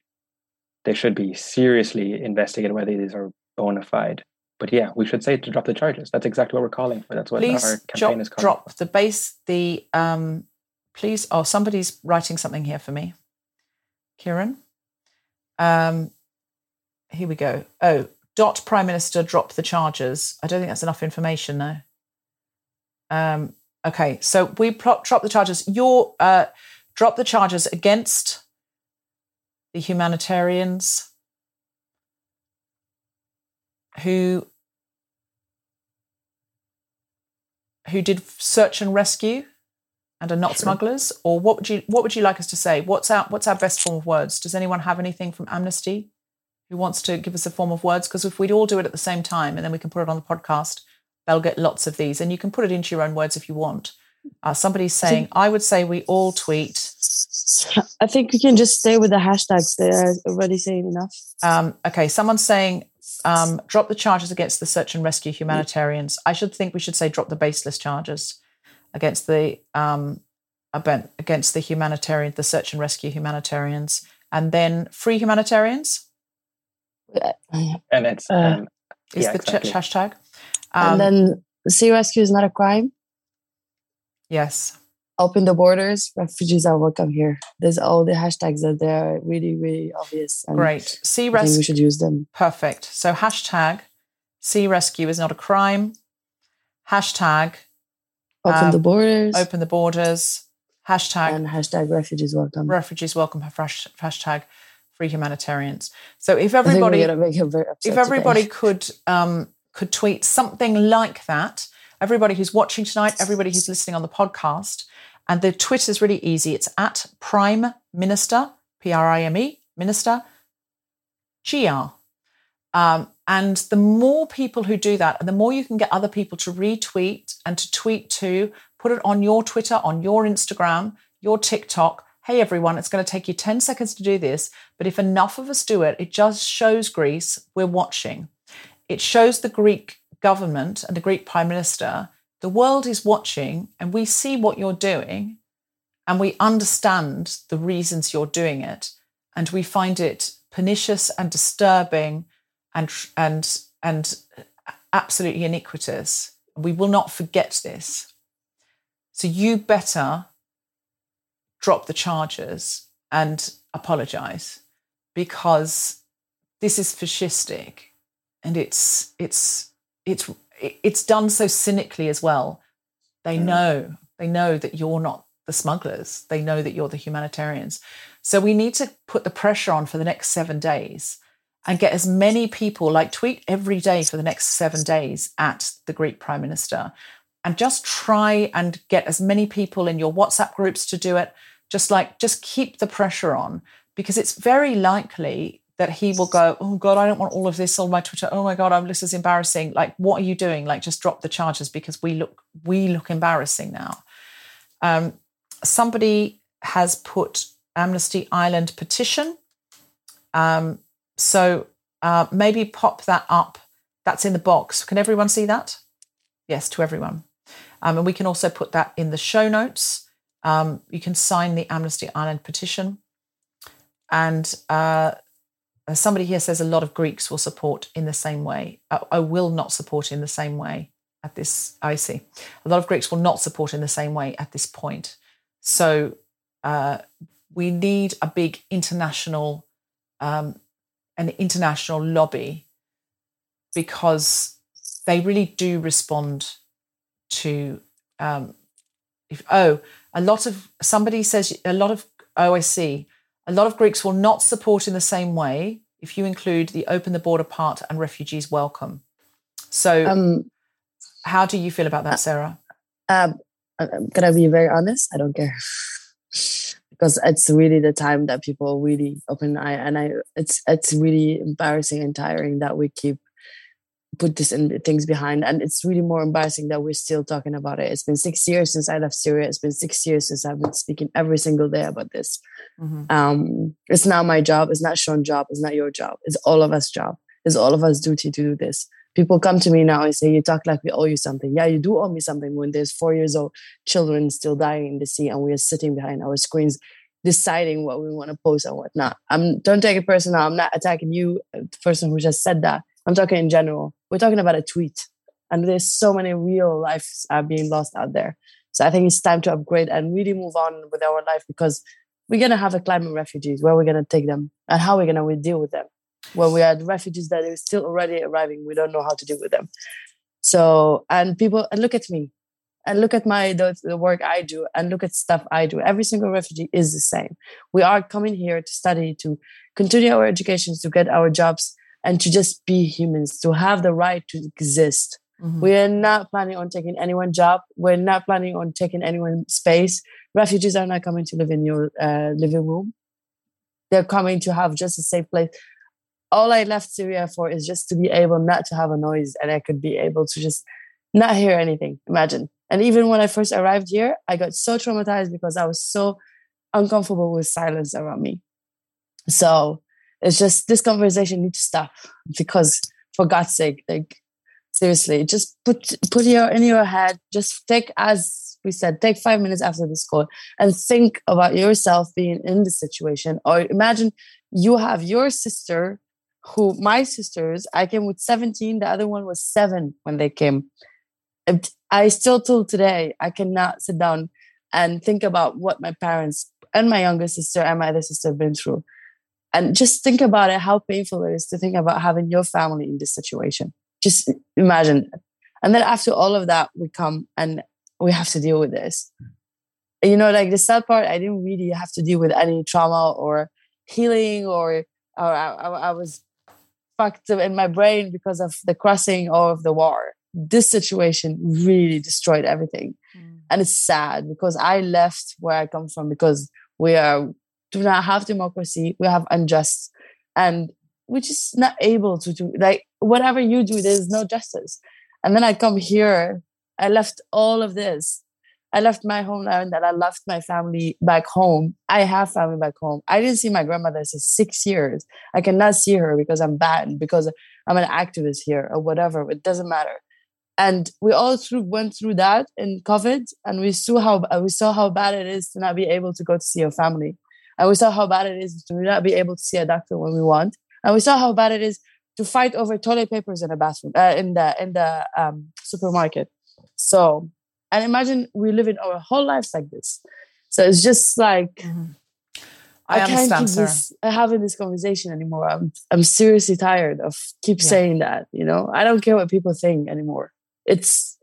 they should be seriously investigated whether these are bona fide. But yeah, we should say to drop the charges. That's exactly what we're calling for. That's what
please
our
drop,
campaign is calling
drop
for.
the base the um please oh somebody's writing something here for me kieran um here we go oh dot prime minister drop the charges. I don't think that's enough information though. Um okay so we plot, drop the charges. Your uh drop the charges against the humanitarians who who did search and rescue and are not
Sure.
smugglers? Or what would you what would you like us to say? What's our what's our best form of words? Does anyone have anything from amnesty who wants to give us a form of words because if we'd all do it at the same time and then we can put it on the podcast they'll get lots of these and you can put it into your own words if you want uh, somebody's saying i would say we all tweet
I think we can just stay with the hashtags. They're already saying enough.
Um, okay, someone's saying um, drop the charges against the search and rescue humanitarians. I should think we should say drop the baseless charges against the um, against the humanitarian, the search and rescue humanitarians, and then free humanitarians
And it's
Uh,
um,
is
Yeah,
the ch- hashtag. Um,
and then sea rescue is not a crime.
yes,
Open the borders. Refugees are welcome here. There's all the hashtags that they're really, really obvious.
Great. Sea rescue.
we should use them.
Perfect. So hashtag sea rescue is not a crime. Hashtag
Open
Um,
the borders.
open the borders. Hashtag
and hashtag refugees welcome.
refugees welcome. Hash- Hashtag free humanitarians. So if
I think we're
everybody
gonna make him very upset
if everybody
today. *laughs*
could um, could tweet something like that, everybody who's watching tonight, everybody who's listening on the podcast, and the Twitter is really easy. It's at Prime Minister, P R I M E, Minister, GR. Um, and the more people who do that, and the more you can get other people to retweet and to tweet to, put it on your Twitter, on your Instagram, your TikTok. Hey, everyone, it's going to take you 10 seconds to do this. But if enough of us do it, it just shows Greece we're watching. It shows the Greek government and the Greek prime minister the world is watching and we see what you're doing. and we understand the reasons you're doing it, and we find it pernicious and disturbing and and and absolutely iniquitous. We will not forget this. So you better drop the charges and apologize because this is fascistic and it's it's it's it's done so cynically as well. They know they know that you're not the smugglers. They know that you're the humanitarians. So we need to put the pressure on for the next 7 days and get as many people like tweet every day for the next 7 days at the Greek prime minister and just try and get as many people in your WhatsApp groups to do it just like just keep the pressure on because it's very likely that he will go, oh God, I don't want all of this on my Twitter. Oh my God, I'm this is embarrassing. Like, what are you doing? Like, just drop the charges because we look we look embarrassing now. Um, somebody has put Amnesty Ireland petition. Um, so uh, maybe pop that up. That's in the box. Can everyone see that? Yes, to everyone. Um, and we can also put that in the show notes. Um, you can sign the Amnesty Ireland petition. And uh, somebody here says a lot of Greeks will support in the same way. I, I will not support in the same way at this. I see. A lot of Greeks will not support in the same way at this point. So uh, we need a big international, um, an international lobby because they really do respond to. Um, if, oh, a lot of somebody says a lot of. Oh, I see a lot of Greeks will not support in the same way if you include the open the border part and refugees welcome. So, um, how do you feel about that, Sarah?
Um, I'm gonna be very honest. I don't care *laughs* because it's really the time that people really open eye, and I it's it's really embarrassing and tiring that we keep put this in things behind and it's really more embarrassing that we're still talking about it. It's been six years since i left syria. It's been six years since i've been speaking every single day about this. Mm-hmm. um, it's not my job. It's not sean's job. It's not your job. It's all of us job. It's all of us duty to do this. People come to me now and say you talk like we owe you something. Yeah you do owe me something when there's four years old children still dying in the sea and we are sitting behind our screens deciding what we want to post and whatnot. I'm don't take it personal. I'm not attacking you the person who just said that. I'm talking in general we're talking about a tweet and there's so many real lives are being lost out there. So i think it's time to upgrade and really move on with our life because we're going to have a climate refugees where we're going to take them and how we're going to deal with them. When we the refugees that are still already arriving we don't know how to deal with them. So and people and look at me and look at my the, the work i do and look at stuff i do. Every single refugee is the same. We are coming here to study to continue our educations to get our jobs and to just be humans, to have the right to exist. Mm-hmm. We're not planning on taking anyone's job. We're not planning on taking anyone's space. Refugees are not coming to live in your uh, living room. They're coming to have just a safe place. All I left Syria for is just to be able not to have a noise and I could be able to just not hear anything. Imagine. And even when I first arrived here, I got so traumatized because I was so uncomfortable with silence around me. So it's just this conversation needs to stop because for God's sake, like seriously, just put put your in your head, just take as we said, take five minutes after this call and think about yourself being in the situation. Or imagine you have your sister who my sisters, I came with 17, the other one was seven when they came. I still till today, I cannot sit down and think about what my parents and my younger sister and my other sister have been through and just think about it how painful it is to think about having your family in this situation. Just imagine. And then after all of that we come and we have to deal with this. You know like the sad part i didn't really have to deal with any trauma or healing or, or I, I was fucked in my brain because of the crossing of the war. This situation really destroyed everything. Mm. and it's sad because i left where i come from because we are do not have democracy. We have unjust, and we're just not able to do like whatever you do. There's no justice. And then I come here. I left all of this. I left my homeland and I left my family back home. I have family back home. I didn't see my grandmother for six years. I cannot see her because I'm bad, because I'm an activist here or whatever. It doesn't matter. and we all through went through that in COVID, and we saw how we saw how bad it is to not be able to go to see your family, and we saw how bad it is to not be able to see a doctor when we want, and we saw how bad it is to fight over toilet papers in a bathroom uh, in the in the um, supermarket. So, and imagine we live in our whole lives like this. So it's just like.
Mm-hmm. I,
I, can't keep this, having this conversation anymore. I'm I'm seriously tired of keep
Yeah.
saying that. You know, I don't care what people think anymore. It's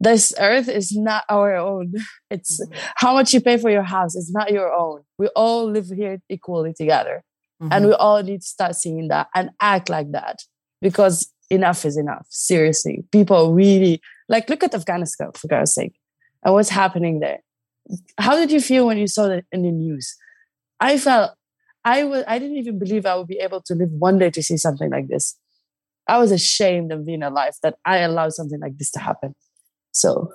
this earth is not our own. *laughs* It's
Mm-hmm.
how much you pay for your house. It's not your own. We all live here equally together,
Mhm.
and we all need to start seeing that and act like that because enough is enough. Seriously, people really like look at Afghanistan for God's sake, and what's happening there. How did you feel when you saw that in the news? I felt I was I didn't even believe I would be able to live one day to see something like this. I was ashamed of being alive that I allowed something like this to happen. So,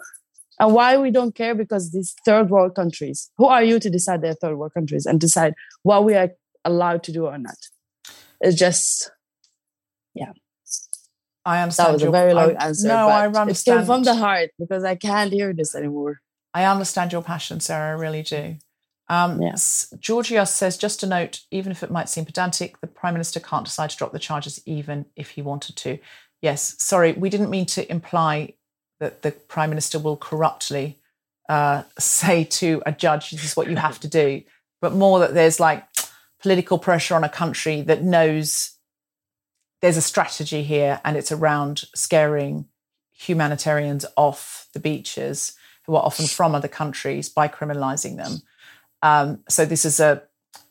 and why we don't care because these third world countries, who are you to decide they're third world countries and decide what we are allowed to do or not? It's just yeah.
I understand.
that was a very long
I-
answer.
No, I
It
understand.
came from the heart because I can't hear this anymore.
I understand your passion, Sarah. I really do. Um,
Yeah.
S- Georgia says, just a note, even if it might seem pedantic, the Prime Minister can't decide to drop the charges even if he wanted to. Yes, sorry, we didn't mean to imply that the Prime Minister will corruptly uh, say to a judge, this is what you have to do, but more that there's like political pressure on a country that knows there's a strategy here and it's around scaring humanitarians off the beaches who are often from other countries by criminalizing them. Um, so this is a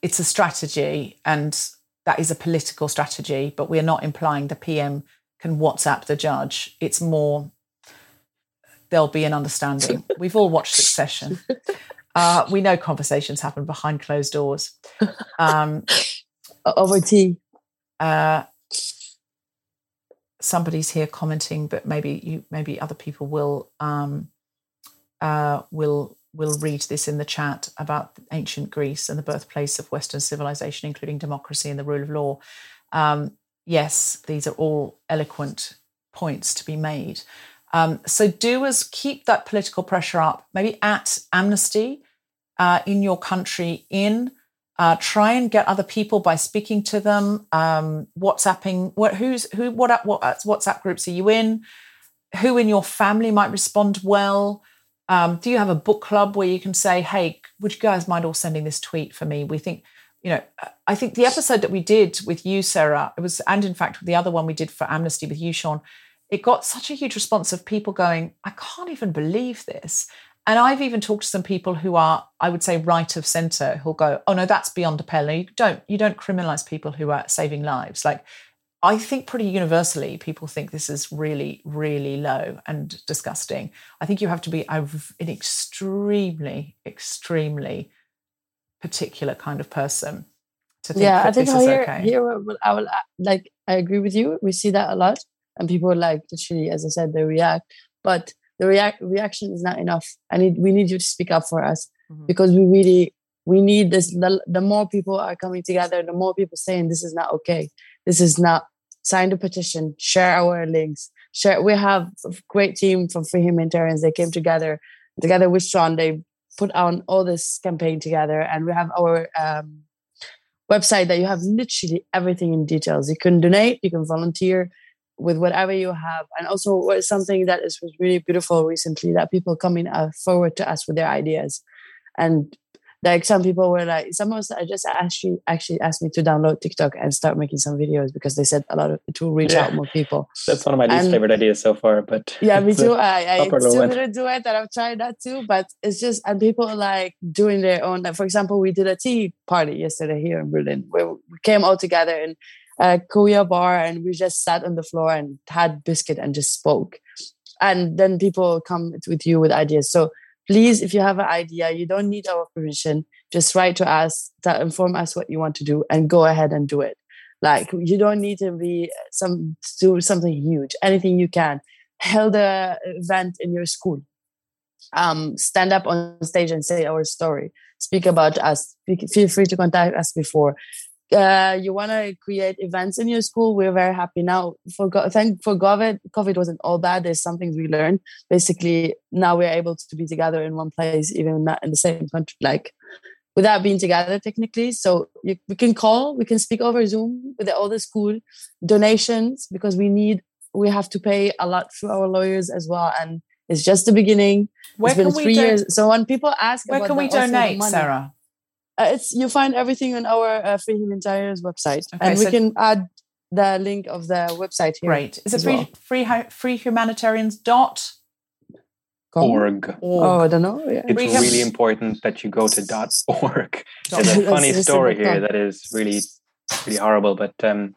it's a strategy and that is a political strategy, but we're not implying the PM can WhatsApp the judge. It's more there'll be an understanding. *laughs* We've all watched Succession. Uh, we know conversations happen behind closed doors. Um, *laughs*
Over tea.
uh, somebody's here commenting, but maybe you, maybe other people will um, uh, will will read this in the chat about ancient Greece and the birthplace of Western civilization, including democracy and the rule of law. Um, yes, these are all eloquent points to be made. Um, so do as keep that political pressure up, maybe at Amnesty uh, in your country in uh, try and get other people by speaking to them, um, WhatsApping. What, who's who? What, what WhatsApp groups are you in? Who in your family might respond well? Um, do you have a book club where you can say, "Hey, would you guys mind all sending this tweet for me?" We think, you know, I think the episode that we did with you, Sarah, it was, and in fact, the other one we did for Amnesty with you, Sean, it got such a huge response of people going, "I can't even believe this." And I've even talked to some people who are, I would say, right of centre, who'll go, "Oh no, that's beyond appalling. You don't, you don't criminalise people who are saving lives." Like, I think pretty universally, people think this is really, really low and disgusting. I think you have to be an extremely, extremely particular kind of person to think
yeah,
that
I think
this
I
is
hear,
okay.
here what I will uh, like. I agree with you. We see that a lot, and people like literally, as I said, they react. But the react reaction is not enough. I need we need you to speak up for us
Mhm.
because we really we need this. The, the more people are coming together, the more people saying this is not okay. This is not. Sign the petition. Share our links. Share. We have a great team from Free Humanitarians. They came together together with Sean. They put on all this campaign together, and we have our um, website that you have literally everything in details. You can donate, you can volunteer with whatever you have, and also something that is was really beautiful recently that people coming uh, forward to us with their ideas, and like some people were like, some of us I just actually actually asked me to download TikTok and start making some videos because they said a lot of it will reach
Yeah.
out more people.
That's one of my least
And-
favorite ideas so far. But
Yeah, *laughs* me too. I, I still
one.
didn't do it, and I've tried that too. But it's just, and people are like doing their own. Like, for example, we did a tea party yesterday here in Berlin, where we came all together in a Korea bar, and we just sat on the floor and had biscuit and just spoke. And then people come with you with ideas. So please, if you have an idea, you don't need our permission. Just write to us, to inform us what you want to do, and go ahead and do it. Like you don't need to be some do something huge. Anything you can. Held a event in your school. Um, stand up on stage and say our story. Speak about us. Feel free to contact us before. Uh, you want to create events in your school, we're very happy now. For go- thank for COVID, COVID wasn't all bad. There's some things we learned. Basically, now we're able to be together in one place, even not in the same country, like without being together technically. So you, we can call, we can speak over Zoom with all the school donations because we need we have to pay a lot through our lawyers as well, and it's just the beginning.
Where
it's been
can we
three years. So when people ask,
Where can we donate,
money,
Sarah?
Uh, it's you find everything on our uh, Free Humanitarians website,
Okay,
and we can add the link of the website here.
Great. Is it
as
free,
well.
free, free humanitarians dot
Com?
org.
Oh, I don't know. Yeah.
It's
We
really important that you go to dot *laughs* .org.
Dot-
There's a funny story here that is really, really horrible, but um,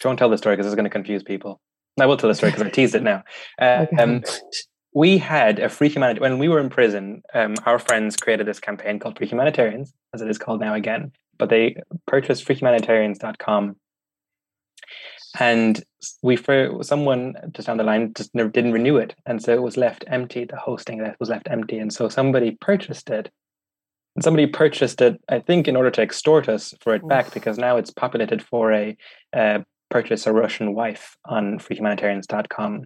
don't tell the story because it's going to confuse people. I will tell the story because I teased it now. Uh,
Okay.
um, *laughs* we had a free humanity when we were in prison. Um, our friends created this campaign called Free Humanitarians, as it is called now again. But they purchased freehumanitarians.com, and we for someone just down the line just never didn't renew it, and so it was left empty. The hosting that was left empty, and so somebody purchased it. And somebody purchased it, I think, in order to extort us for it back, because now it's populated for a uh, purchase a Russian wife on freehumanitarians.com.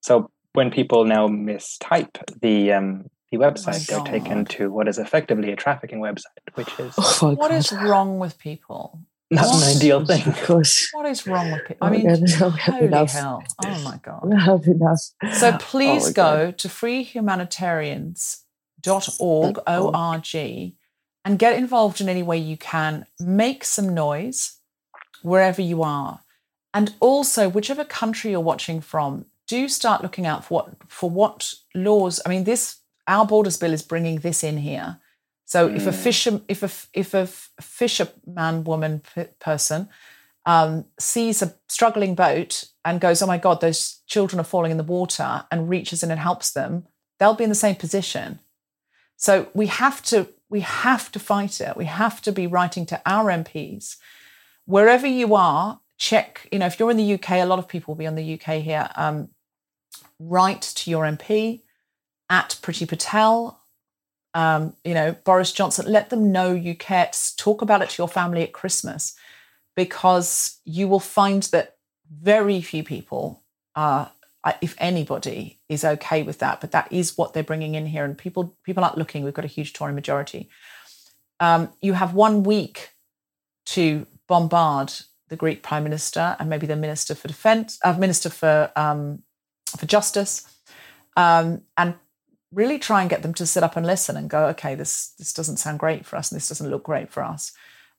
So when people now mistype the um, the website, they're taken to what is effectively a trafficking website, which is
Oh
What
God.
is wrong with people?
not
What?
an ideal thing.
Of course.
What is wrong with people? I
Oh my
mean,
God, *laughs* we
holy
enough.
hell. Oh my God.
Have enough.
So *laughs* please
my
go to freehumanitarians.org, O-R-G, and get involved in any way you can. Make some noise wherever you are. And also, whichever country you're watching from, do start looking out for what for what laws. I mean, this our borders bill is bringing this in here. So if a fisher, if a if a fisherman woman p- person um, sees a struggling boat and goes, "Oh my God, those children are falling in the water," and reaches in and helps them, they'll be in the same position. So we have to we have to fight it. We have to be writing to our MPs wherever you are. Check, you know, if you're in the UK, a lot of people will be on the UK here. Um, write to your MP at Priti Patel. Um, you know, Boris Johnson. Let them know you care. Talk about it to your family at Christmas because you will find that very few people are if anybody is okay with that but that is what they're bringing in here and people people aren't looking we've got a huge tory majority um, you have one week to bombard the greek prime minister and maybe the minister for defense uh, minister for um, for justice um, and really try and get them to sit up and listen and go okay this this doesn't sound great for us and this doesn't look great for us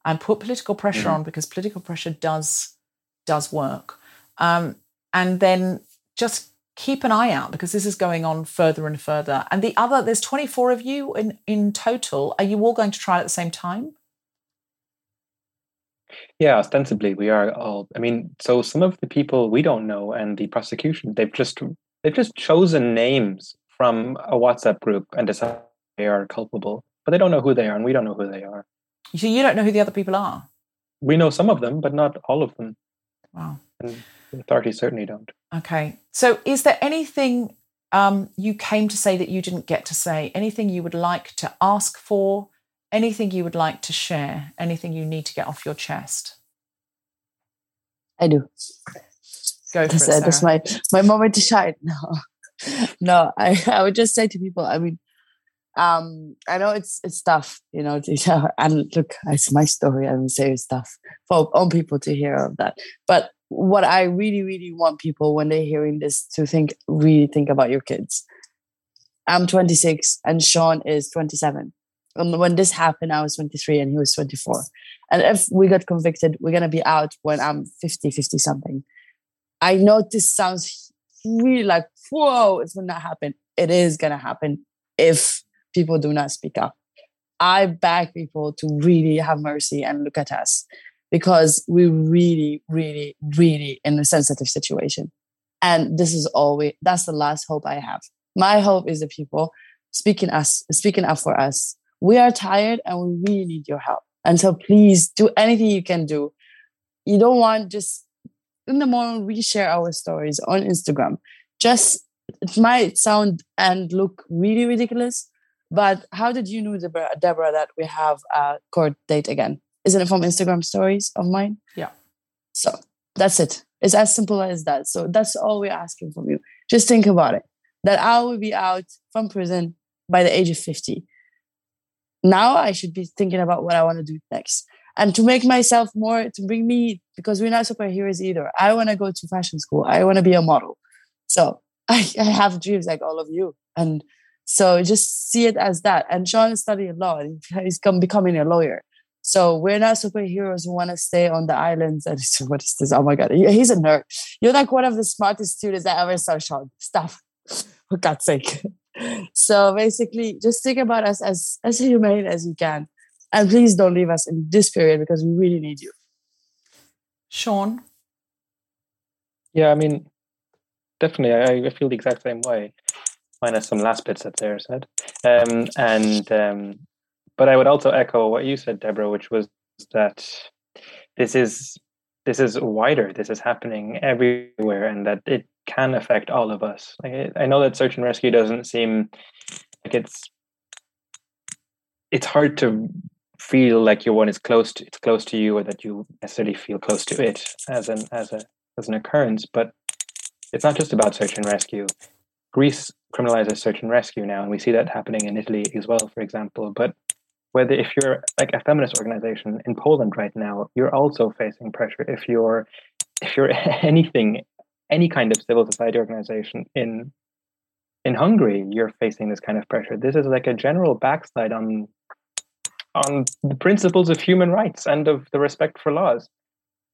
and put political pressure on because political pressure does does work. Um, and then just keep an eye out because this is going on further and further. And the other there's 24 of you in in total. Are you all going to try at the same time
Yeah, ostensibly we are all. I mean, so some of the people we don't know, and the prosecution they've just they've just chosen names from a WhatsApp group and decided they are culpable, but they don't know who they are, and we don't know who they are.
so you don't know who the other people are
We know some of them, but not all of them,
wow
and the authorities certainly don't.
Okay. So, is there anything um, you came to say that you didn't get to say? Anything you would like to ask for? Anything you would like to share? Anything you need to get off your chest?
I do.
Go for
That's,
it,
uh, that's my my moment to shine. *laughs* No, no. I I would just say to people. I mean, um, I know it's it's tough, you know. To, *laughs* and look, it's my story. I'm say it's tough for all people to hear of that. But what I really, really want people when they're hearing this to think, really think about your kids. I'm 26 and Sean is 27. And when this happened, I was 23 and he was 24. And if we got convicted, we're gonna be out when I'm 50, 50 something. I know this sounds really like, whoa, it's going to happen. It is gonna happen if people do not speak up. I beg people to really have mercy and look at us because we're really, really, really in a sensitive situation. And this is all we that's the last hope I have. My hope is the people speaking us speaking up for us. We are tired and we really need your help. And so please do anything you can do. You don't want just in the morning we share our stories on Instagram. Just it might sound and look really ridiculous, but how did you know, Deborah, Deborah that we have a court date again? isn't it from Instagram stories of mine?
Yeah.
So that's it. It's as simple as that. So that's all we're asking from you. Just think about it. That I will be out from prison by the age of 50. Now I should be thinking about what I want to do next. And to make myself more, to bring me, because we're not superheroes either. I want to go to fashion school. I want to be a model. So *laughs* I, I have dreams like all of you. And so just see it as that. And Sean is studying law and *laughs* he's come becoming a lawyer. So we're not superheroes who want to stay on the islands. And *laughs* what is this? Oh my god, he's a nerd. You're like one of the smartest students I ever saw, Sean. Stop, for God's sake. So basically, just think about us as as humane as you can, and please don't leave us in this period because we really need you.
Sean,
Yeah, I mean, definitely, I, I feel the exact same way, minus some last bits that Sarah said. Um, and um, but I would also echo what you said, Deborah, which was that this is this is wider. This is happening everywhere, and that it can affect all of us. Like I- know that search and rescue doesn't seem like it's it's hard to feel like your one is close to it's close to you, or that you necessarily feel close to it as an as a as an occurrence. But it's not just about search and rescue. Greece criminalizes search and rescue now, and we see that happening in Italy as well, for example. But whether if you're like a feminist organization in Poland right now, you're also facing pressure. If you're if you're *laughs* anything, any kind of civil society organization in in Hungary, you're facing this kind of pressure. This is like a general backslide on on the principles of human rights and of the respect for laws.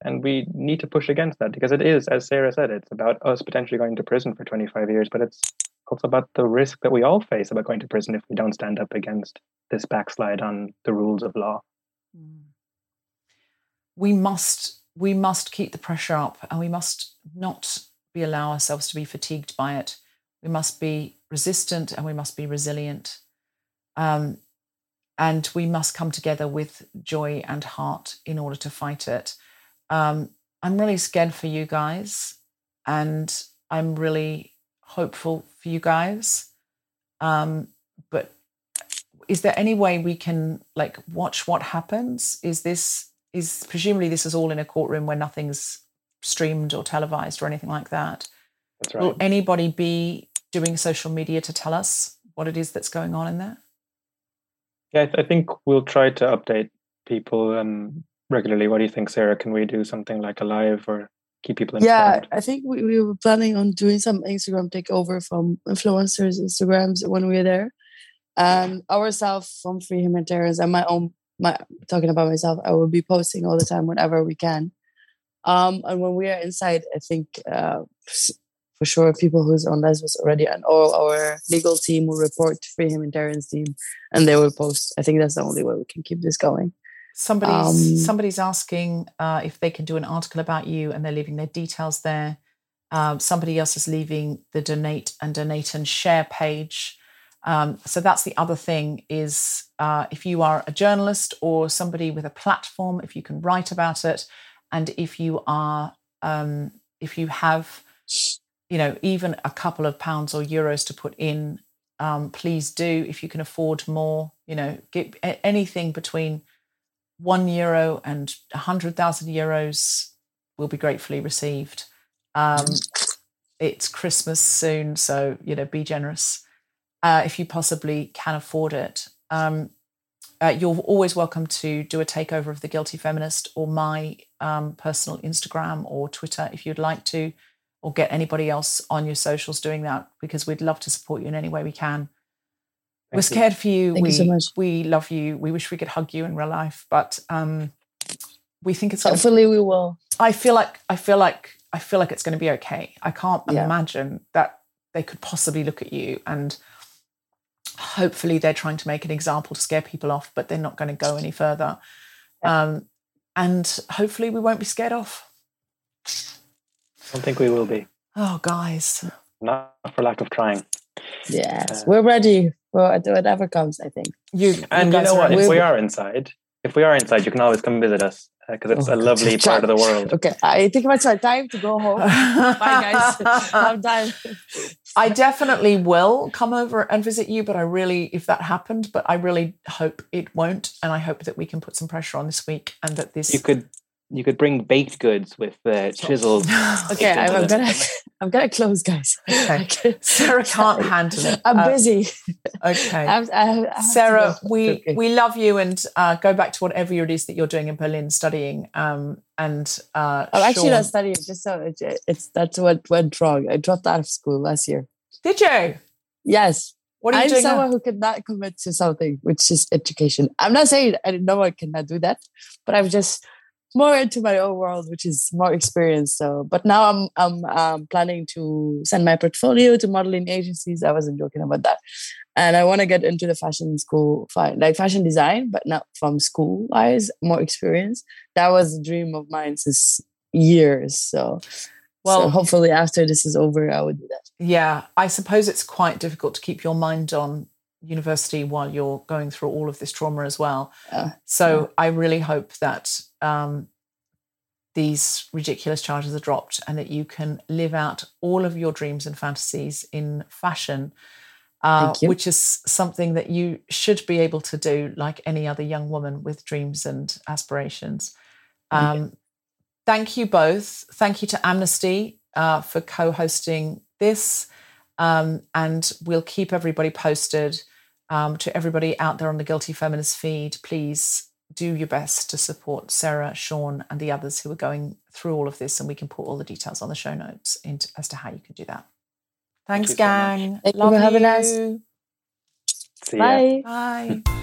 And we need to push against that because it is, as Sarah said, it's about us potentially going to prison for 25 years, but it's also about the risk that we all face about going to prison if we don't stand up against this backslide on the rules of law. Mm.
we must we must keep the pressure up and we must not be allow ourselves to be fatigued by it. We must be resistant and we must be resilient. Um, and we must come together with joy and heart in order to fight it. Um, i'm really scared for you guys and i'm really hopeful for you guys. Um, but is there any way we can like watch what happens? Is this is presumably this is all in a courtroom where nothing's streamed or televised or anything like that
That's right.
will anybody be doing social media to tell us what it is that's going on in there
Yeah, I, th- I think we'll try to update people um, regularly. What do you think, Sarah? Can we do something like a live or keep people
in?
Yeah.
I think we, we were planning on doing some Instagram takeover from influencers' Instagrams when we were there. And ourselves from Free Humanitarians and my own, my talking about myself, I will be posting all the time whenever we can. Um, and when we are inside, I think uh, for sure people who's on Lesbos already and all our legal team will report to Free Humanitarians team and they will post. I think that's the only way we can keep this going.
somebody's
Um,
somebody's asking uh, if they can do an article about you and they're leaving their details there um, somebody else is leaving the donate and donate and share page um, so that's the other thing is uh, if you are a journalist or somebody with a platform if you can write about it and if you are um, if you have you know even a couple of pounds or euros to put in um, please do. If you can afford more you know get anything between one euro and a hundred thousand euros will be gratefully received. Um, it's christmas soon so you know be generous uh, if you possibly can afford it um, uh, you're always welcome to do a takeover of the guilty feminist or my um, personal instagram or twitter if you'd like to or get anybody else on your socials doing that because we'd love to support you in any way we can we're
Thank you.
scared for you
Thank
we
you so much.
we love you we wish we could hug you in real life but um we think it's gonna,
Hopefully, we will.
i feel like i feel like i feel like it's going to be okay i can't
Yeah.
imagine that they could possibly look at you and hopefully they're trying to make an example to scare people off but they're not going to go any further um and hopefully we won't be scared off
I don't think we will be.
oh guys
Not for lack of trying.
Yes,
Uh,
we're ready for whatever comes. I think.
you
And you
guys
know what?
ready.
If we
We're-
inside, if we are inside, you can always come visit us because it's
Oh,
a lovely
God.
part of the world.
Okay, I think it's our time to go home. *laughs* Bye, guys. *laughs* I'm done. *laughs*
I definitely will come over and visit you, but I really, if that happened, but I really hope it won't, and I hope that we can put some pressure on this week, and that this
You could you could bring baked goods with uh, chisels. *laughs*
Okay, I'm, I'm gonna I'm gonna close, guys. *laughs*
Okay. Sarah can't handle it.
I'm
Uh,
busy.
Okay. *laughs*
I have- I have- I
Sarah, we
Okay.
we love you, and uh, go back to whatever it is that you're doing in Berlin, studying. Um, and uh,
I'm actually
Sean-
not studying. Just so it, it's that's what went wrong. I dropped out of school last year.
Did you?
Yes,
What are you
I'm
doing? now?
someone who cannot commit to something, which is education. I'm not saying I no one cannot do that, but I'm just more into my own world, which is more experience. So, but now I'm I'm um, planning to send my portfolio to modeling agencies. I wasn't joking about that, and I want to get into the fashion school, like fashion design, but not from school wise. More experience. That was a dream of mine since years. So.
Well-
so hopefully after this is over, I would do that.
Yeah, I suppose it's quite difficult to keep your mind on university while you're going through all of this trauma as well.
Yeah.
So I really hope that um, these ridiculous charges are dropped and that you can live out all of your dreams and fantasies in fashion, uh, which is something that you should be able to do like any other young woman with dreams and aspirations. Um, thank you both. Thank you to Amnesty uh, for co hosting this. Um, and we'll keep everybody posted. Um, to everybody out there on the Guilty Feminist feed, please do your best to support Sarah, Sean, and the others who are going through all of this. And we can put all the details on the show notes into, as to how you can do that. Thanks,
you so much.
gang.
Thank you
Love
for having us.
you.
See ya.
Bye.
Bye.